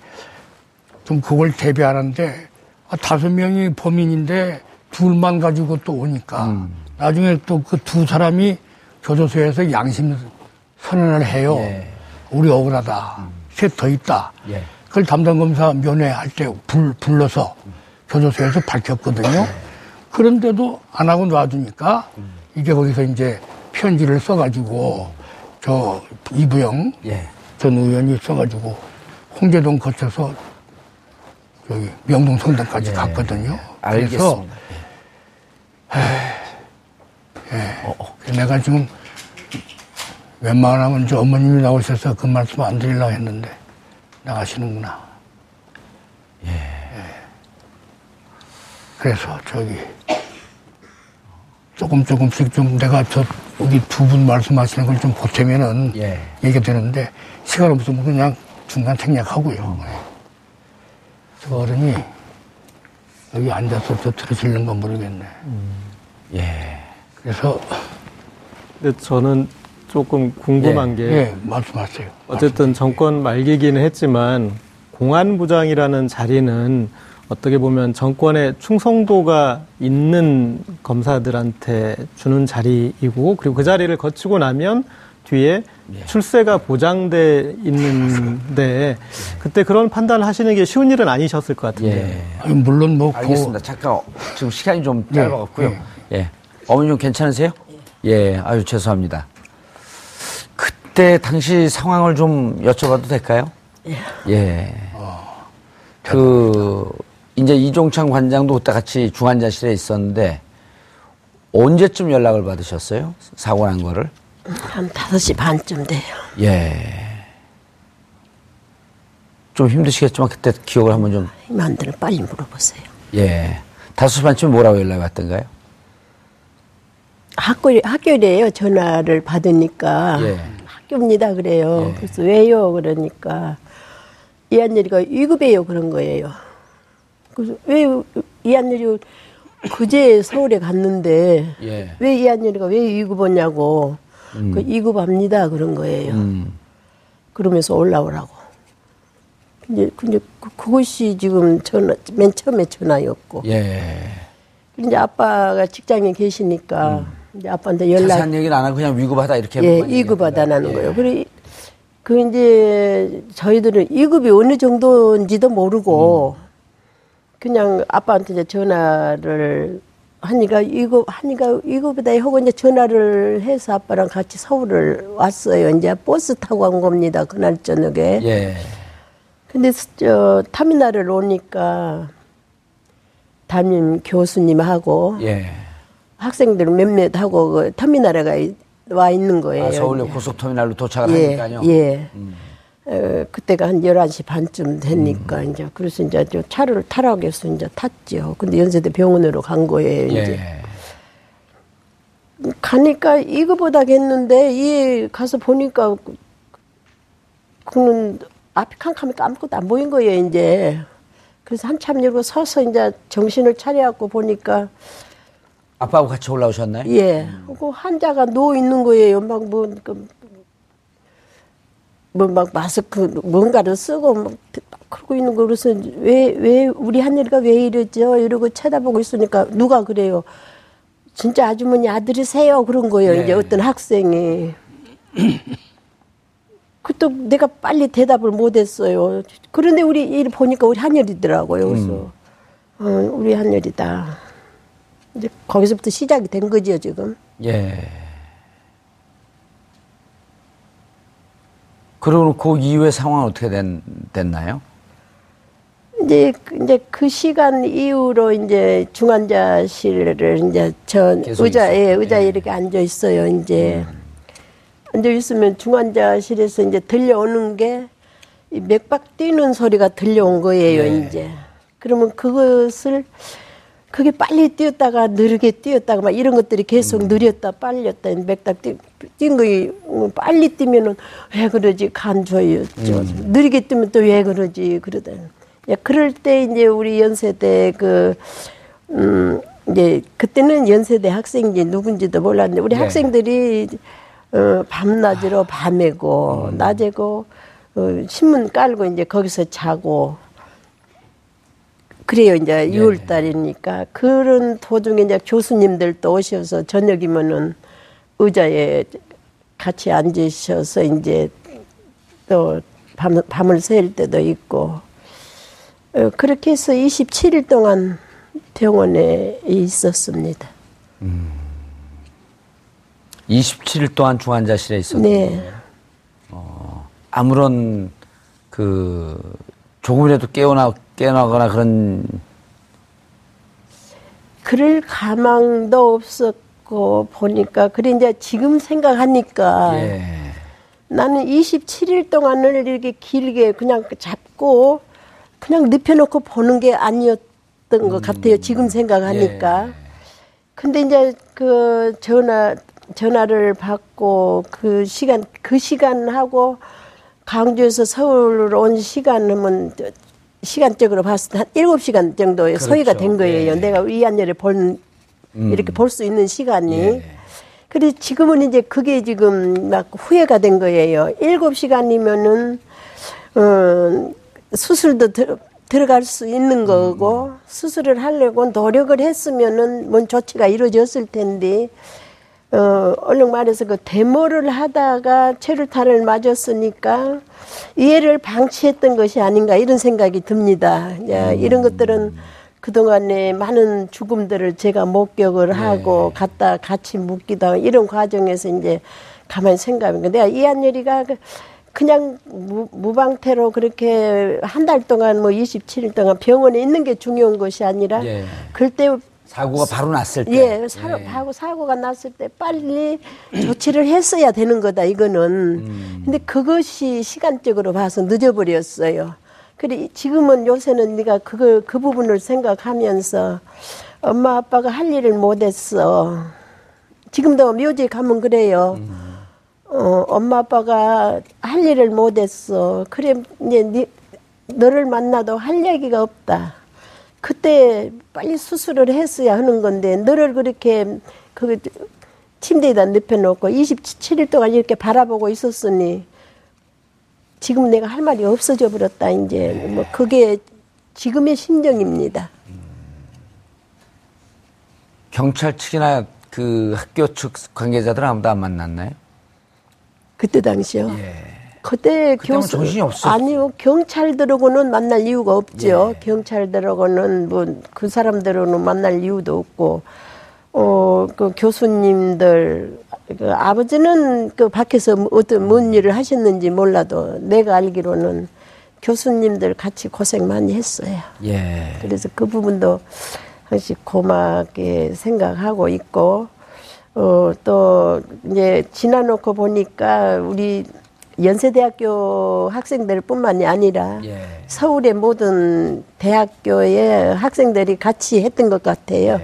좀 그걸 대비하는데 아, 다섯 명이 범인인데 둘만 가지고 또 오니까 음. 나중에 또 그 두 사람이 교도소에서 양심 선언을 해요. 예. 우리 억울하다. 셋더 있다. 예. 그걸 담당 검사 면회할 때 불, 불러서 교도소에서 밝혔거든요. 그런데도 안 하고 놔두니까 이게 거기서 이제 편지를 써가지고 저 이부영 예. 전 의원이 써가지고 홍제동 거쳐서 여기 명동 성당까지 예. 갔거든요. 그래서 알겠습니다. 예. 내가 지금 웬만하면 저 어머님이 나오셔서 그 말씀 안 드리려고 했는데 나가시는구나. 예. 그래서 저기 조금 조금씩 좀 내가 저 여기 두 분 말씀하시는 걸 좀 보태면은 예. 얘기가 되는데 시간 없으면 그냥 중간 생략하고요. 예. 저 어른이 여기 앉아서 저 들으시는 건 모르겠네. 예. 그래서 근데 저는 조금 궁금한 예, 게 예, 말씀하세요. 어쨌든 정권 말기기는 했지만 공안부장이라는 자리는 어떻게 보면 정권의 충성도가 있는 검사들한테 주는 자리이고 그리고 그 자리를 거치고 나면 뒤에 출세가 보장돼 있는데 그때 그런 판단을 하시는 게 쉬운 일은 아니셨을 것 같은데. 아니, 물론 뭐 알겠습니다. 잠깐 지금 시간이 좀 예, 짧아갖고요. 예. 어머니 좀 괜찮으세요? 예. 아유 죄송합니다. 그때 당시 상황을 좀 여쭤봐도 될까요? 예. 그 이제 이종창 관장도 그때 같이 중환자실에 있었는데 언제쯤 연락을 받으셨어요? 사고 난 거를? 한 5시 반쯤 돼요. 예. 좀 힘드시겠지만 그때 기억을 한번 좀 힘안 드는 빨리 물어보세요. 예. 다섯 시 반쯤 뭐라고 연락이 왔던가요? 학교, 학교래요. 전화를 받으니까. 예. 학교입니다. 그래요. 예. 그래서 왜요? 그러니까. 이한열이가 위급해요. 그런 거예요. 그래서 왜 이한열이 그제 서울에 갔는데 예. 왜 이한열이가 왜 위급하냐고. 음. 그 위급합니다. 그런 거예요. 음. 그러면서 올라오라고. 근데, 근데 그, 그것이 지금 전화, 맨 처음에 전화였고. 예. 이제 아빠가 직장에 계시니까 이제 아빠한테 연락. 자세한 얘기는 안 하고 그냥 위급하다 이렇게 예, 위급하다는. 거예요. 예. 그리고 그 이제 저희들은 위급이 어느 정도인지도 모르고 그냥 아빠한테 이제 전화를 하니까 위급 하니까 위급이다 하고 이제 전화를 해서 아빠랑 같이 서울을 왔어요. 이제 버스 타고 간 겁니다. 그날 저녁에. 예. 근데 스- 저 터미널을 오니까 담임 교수님하고 예. 학생들 몇몇 하고 그 터미널에 가 있- 와 있는 거예요. 아, 서울역. 고속터미널로 도착을 예, 하니까요. 예. 음. 어, 그때가 한 11시 반쯤 되니까 이제 그래서 이제 저 차를 타라고 해서 이제 탔죠. 근데 연세대 병원으로 간 거예요, 이제. 예. 가니까 이거보다 겠는데 이 가서 보니까 그- 그는 앞이 캄캄하니까 아무것도 안 보인 거예요, 이제. 그래서 한참 이러고 서서 이제 정신을 차려갖고 보니까 아빠하고 같이 올라오셨나요? 예. 그 환자가 누워 있는 거예요. 막 뭐, 그, 뭐, 막 마스크, 뭔가를 쓰고 막 그러고 있는 거. 그래서 왜, 왜, 우리 한일이가 왜 이러죠? 이러고 쳐다보고 있으니까 누가 그래요. 진짜 아주머니 아들이세요? 그런 거예요. 예. 이제 어떤 학생이. 그또 내가 빨리 대답을 못 했어요. 그런데 우리 일 보니까 우리 한열이더라고요. 그래서, 어, 우리 한열이다. 이제 거기서부터 시작이 된 거죠, 지금. 예. 그리고 그 이후의 상황은 어떻게 된, 됐나요? 이제, 그- 이제 그 시간 이후로 이제 중환자실을 이제 전 의자에, 있었고, 의자에 예. 이렇게 앉아 있어요, 이제. 앉아 있으면 중환자실에서 이제 들려오는 게이 맥박 뛰는 소리가 들려온 거예요, 예. 이제. 그러면 그것을 그게 빨리 뛰었다가 느리게 뛰었다가 막 이런 것들이 계속 음. 느렸다 빨렸다 뛰, 뛴 거이 어, 빨리 뛰면은 왜 그러지 간조였죠. 음. 느리게 뛰면 또 왜 그러지 그러다. 야, 그럴 때 이제 우리 연세대 그 음, 이제 그때는 연세대 학생인지 누군지도 몰랐는데 우리 네. 학생들이 어, 밤낮으로 밤에고 낮에고 어, 신문 깔고 이제 거기서 자고 그래요 이제 6월 달이니까. 그런 도중에 이제 교수님들도 오셔서 저녁이면은 의자에 같이 앉으셔서 이제 또 밤, 밤을 새일 때도 있고. 어, 그렇게 해서 27일 동안 병원에 있었습니다. 27일 동안 중환자실에 있었는데 네. 아무런 그 조금이라도 깨어나 깨어나거나 그런 그럴 가망도 없었고 보니까 그래 이제 지금 생각하니까 예. 나는 27일 동안을 이렇게 길게 그냥 잡고 그냥 눕혀놓고 보는 게 아니었던 것 같아요. 지금 생각하니까. 근데 이제 그 전화 전화를 받고 그 시간 그 시간하고 강주에서 서울로 온 시간은 시간적으로 봤을 때 한 일곱 시간 정도의 소요가 된 거예요. 내가 위안열에 본 이렇게 볼 수 있는 시간이. 그래 지금은 이제 그게 지금 막 후회가 된 거예요. 일곱 시간이면은 어 수술도 들, 들어갈 수 있는 거고 수술을 하려고 노력을 했으면은 뭔 조치가 이루어졌을 텐데 어 얼른 말해서 그 데모를 하다가 체류탄을 맞았으니까 이해를 방치했던 것이 아닌가 이런 생각이 듭니다. 야, 이런 것들은 그동안에 많은 죽음들을 제가 목격을 하고 갔다 같이 묻기도 하고 이런 과정에서 이제 가만히 생각해보니까 내가 이한열이가 그 그냥 무, 무방태로 그렇게 한 달 동안 뭐 27일 동안 병원에 있는 게 중요한 것이 아니라 예. 그때 사고가 바로 났을 때. 예, 사, 하고 사고가 났을 때 빨리 조치를 했어야 되는 거다 이거는. 음. 근데 그것이 시간적으로 봐서 늦어버렸어요. 그래 지금은 요새는 네가 그걸 그 부분을 생각하면서 엄마 아빠가 할 일을 못했어. 지금도 묘지에 가면 그래요. 어, 엄마 아빠가 할 일을 못했어. 그래 이제 네, 너를 만나도 할 얘기가 없다. 그때 빨리 수술을 했어야 하는 건데 너를 그렇게 그 침대에다 눕혀놓고 27일 동안 이렇게 바라보고 있었으니 지금 내가 할 말이 없어져 버렸다 이제 뭐 그게 지금의 심정입니다. 경찰 측이나 그 학교 측 관계자들 아무도 안 만났나요? 그때 당시요. 그때 그때는 교수 정신이 없었죠. 아니요 경찰들하고는 만날 이유가 없죠. 경찰들하고는 뭐 그 사람들하고는 만날 이유도 없고 어그 교수님들 그 아버지는 그 밖에서 어떤 뭔 일을 하셨는지 몰라도 내가 알기로는 교수님들 같이 고생 많이 했어요. 예. 그래서 그 부분도 항상 고맙게 생각하고 있고 어또 이제 지나놓고 보니까 우리 연세대학교 학생들뿐만이 아니라 서울의 모든 대학교의 학생들이 같이 했던 것 같아요.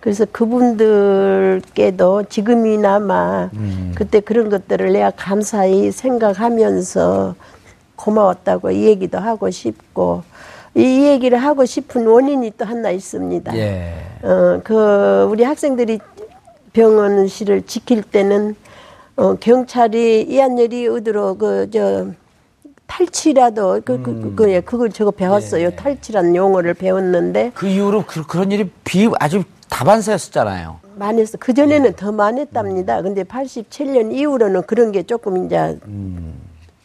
그래서 그분들께도 지금이나마 그때 그런 것들을 내가 감사히 생각하면서 고마웠다고 이 얘기도 하고 싶고 이 얘기를 하고 싶은 원인이 또 하나 있습니다. 예. 어, 그 우리 학생들이 병원실을 지킬 때는 어, 경찰이 이한열이 의도로 그 저 탈취라도 그, 그, 그, 그, 예, 그걸 저거 배웠어요. 탈취란 용어를 배웠는데 그 이후로 그, 그런 일이 비 아주 다반사였었잖아요. 많이 했어. 그 전에는 더 많았답니다. 근데 87년 이후로는 그런 게 조금 이제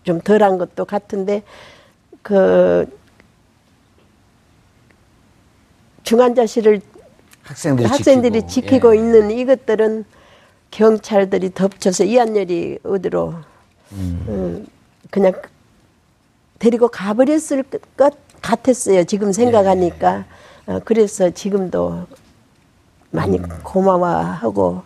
좀 덜한 것도 같은데 그 중환자실을 학생들이, 학생들이 지키고, 지키고 예. 있는 이것들은 경찰들이 덮쳐서 이한열이 어디로 음, 그냥 데리고 가버렸을 것 같았어요. 지금 생각하니까. 어, 그래서 지금도 많이 고마워하고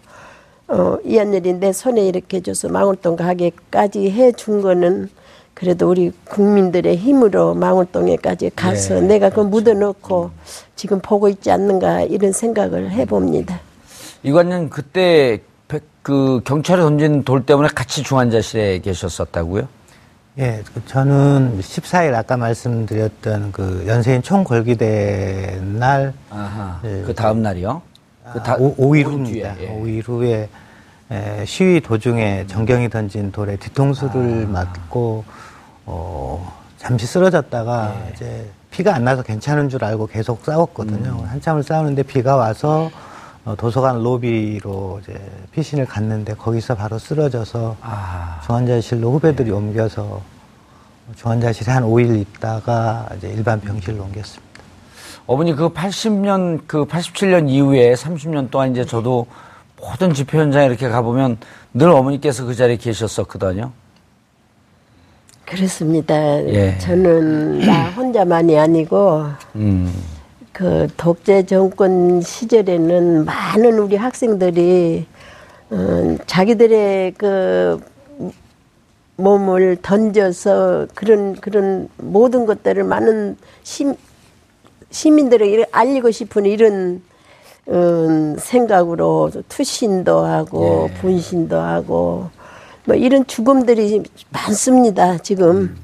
어, 이한열이 내 손에 이렇게 줘서 망울동 가게까지 해준 거는 그래도 우리 국민들의 힘으로 망울동에까지 가서 예, 내가 그 묻어놓고 지금 보고 있지 않는가 이런 생각을 해봅니다. 이관님 그때 백- 그 경찰에 던진 돌 때문에 같이 중환자실에 계셨었다고요? 예, 그 저는 14일 아까 말씀드렸던 그 연세인 총궐기대 날 아하. 예, 그 다음 날이요? 그 다- 아, 오, 5일 오일 후입니다. 예. 5일 후에 에, 시위 도중에 정경이 던진 돌에 아. 뒤통수를 맞고 어, 잠시 쓰러졌다가 예. 이제 피가 안 나서 괜찮은 줄 알고 계속 싸웠거든요. 음. 한참을 싸우는데 비가 와서 어, 도서관 로비로 이제 피신을 갔는데 거기서 바로 쓰러져서 아. 중환자실로 후배들이 옮겨서 중환자실에 한 5일 있다가 이제 일반 병실로 옮겼습니다. 어머니 그 80년 그 87년 이후에 30년 동안 이제 저도 모든 집회 현장에 이렇게 가보면 늘 어머니께서 그 자리에 계셨었거든요. 그렇습니다. 예. 저는 나 혼자만이 아니고 음. 그 독재 정권 시절에는 많은 우리 학생들이 어, 자기들의 그 몸을 던져서 그런 그런 모든 것들을 많은 시, 시민들에게 알리고 싶은 이런 음, 생각으로 투신도 하고 예. 분신도 하고 뭐 이런 죽음들이 많습니다 지금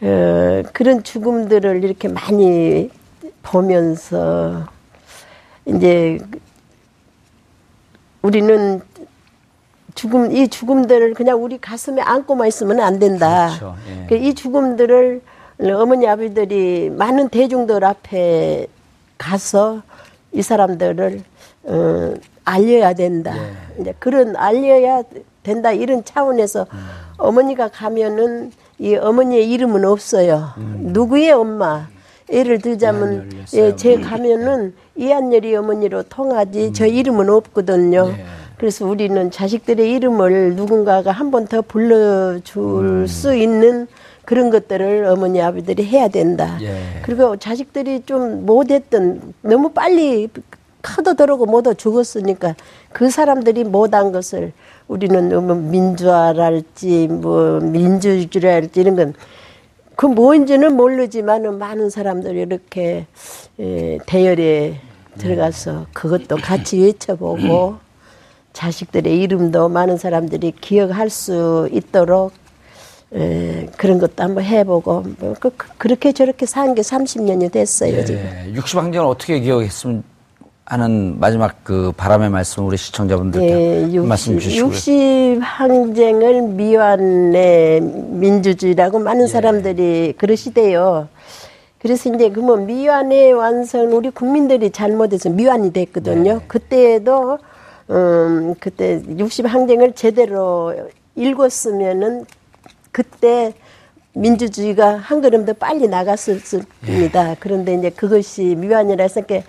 어, 그런 죽음들을 이렇게 많이 보면서 이제 우리는 죽음 이 죽음들을 그냥 우리 가슴에 안고만 있으면 안 된다. 그렇죠. 예. 그이 죽음들을 어머니 아버지들이 많은 대중들 앞에 가서 이 사람들을 어, 알려야 된다. 예. 이제 그런 알려야 된다 이런 차원에서 음. 어머니가 가면은 이 어머니의 이름은 없어요. 누구의 엄마? 예를 들자면 예, 제 가면은 이한열이 어머니로 통하지 저 이름은 없거든요. 그래서 우리는 자식들의 이름을 누군가가 한 번 더 불러줄 수 있는 그런 것들을 어머니 아버지들이 해야 된다. 예. 그리고 자식들이 좀 못했던 너무 빨리 커도 들어고 못도 죽었으니까 그 사람들이 못한 것을 우리는 뭐 민주화랄지 뭐 민주주의랄지 이런 건 그 뭔지는 모르지만은 많은 사람들이 이렇게 에, 대열에 들어가서 그것도 같이 외쳐보고 자식들의 이름도 많은 사람들이 기억할 수 있도록 에, 그런 것도 한번 해보고 뭐 그, 그- 그렇게 저렇게 산 게 30년이 됐어요 지금. 예. 60항쟁을 어떻게 기억했으면 하는 마지막 그 바람의 말씀 우리 시청자분들께 예, 한 말씀 60, 주시고요. 60 항쟁을 미완의 민주주의라고 많은 사람들이 그러시대요. 그래서 이제 그뭐 미완의 완성 우리 국민들이 잘못해서 미완이 됐거든요. 그때도 음 그때 60 항쟁을 제대로 읽었으면은 그때 민주주의가 한 걸음 더 빨리 나갔을 겁니다. 그런데 이제 그것이 미완이라 해서 이렇게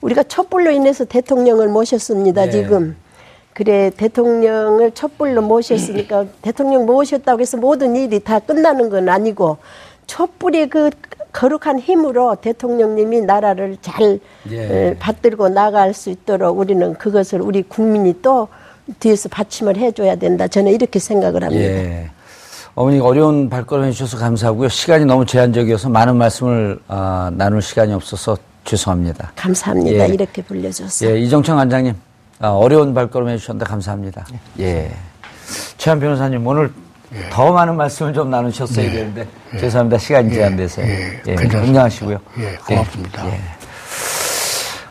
우리가 촛불로 인해서 대통령을 모셨습니다. 예. 지금. 그래 대통령을 촛불로 모셨으니까 대통령 모셨다고 해서 모든 일이 다 끝나는 건 아니고 촛불의 그 거룩한 힘으로 대통령님이 나라를 잘 예. 에, 받들고 나갈 수 있도록 우리는 그것을 우리 국민이 또 뒤에서 받침을 해줘야 된다. 저는 이렇게 생각을 합니다. 예. 어머니가 어려운 발걸음 해주셔서 감사하고요. 시간이 너무 제한적이어서 많은 말씀을 아, 나눌 시간이 없어서 죄송합니다. 감사합니다. 예. 이렇게 불려줘서. 예, 이정창 관장님 아, 어려운 발걸음 해주셨는데 감사합니다. 예. 최한 변호사님 오늘 더 많은 말씀을 좀 나누셨어야 되는데 죄송합니다. 시간이 제한돼서요. 예, 예, 괜찮습니다. 건강하시고요. 예, 고맙습니다. 예.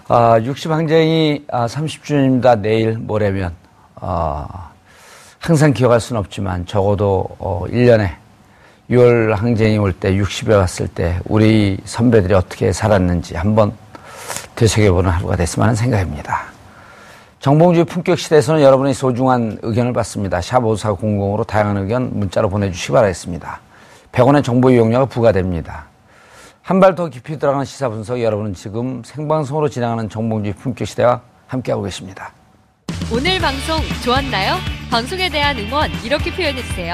아, 60항쟁이 아, 30주년입니다. 내일 모레면 아, 항상 기억할 수는 없지만 적어도 어, 1년에 6월 항쟁이 올 때 60에 왔을 때 우리 선배들이 어떻게 살았는지 한번 되새겨보는 하루가 됐으면 하는 생각입니다. 정봉주의 품격 시대에서는 여러분의 소중한 의견을 받습니다. 샵 5400으로 다양한 의견 문자로 보내주시기 바라겠습니다. 100원의 정보 이용료가 부과됩니다. 한 발 더 깊이 들어가는 시사 분석 여러분은 지금 생방송으로 진행하는 정봉주의 품격 시대와 함께하고 계십니다. 오늘 방송 좋았나요? 방송에 대한 응원 이렇게 표현해주세요.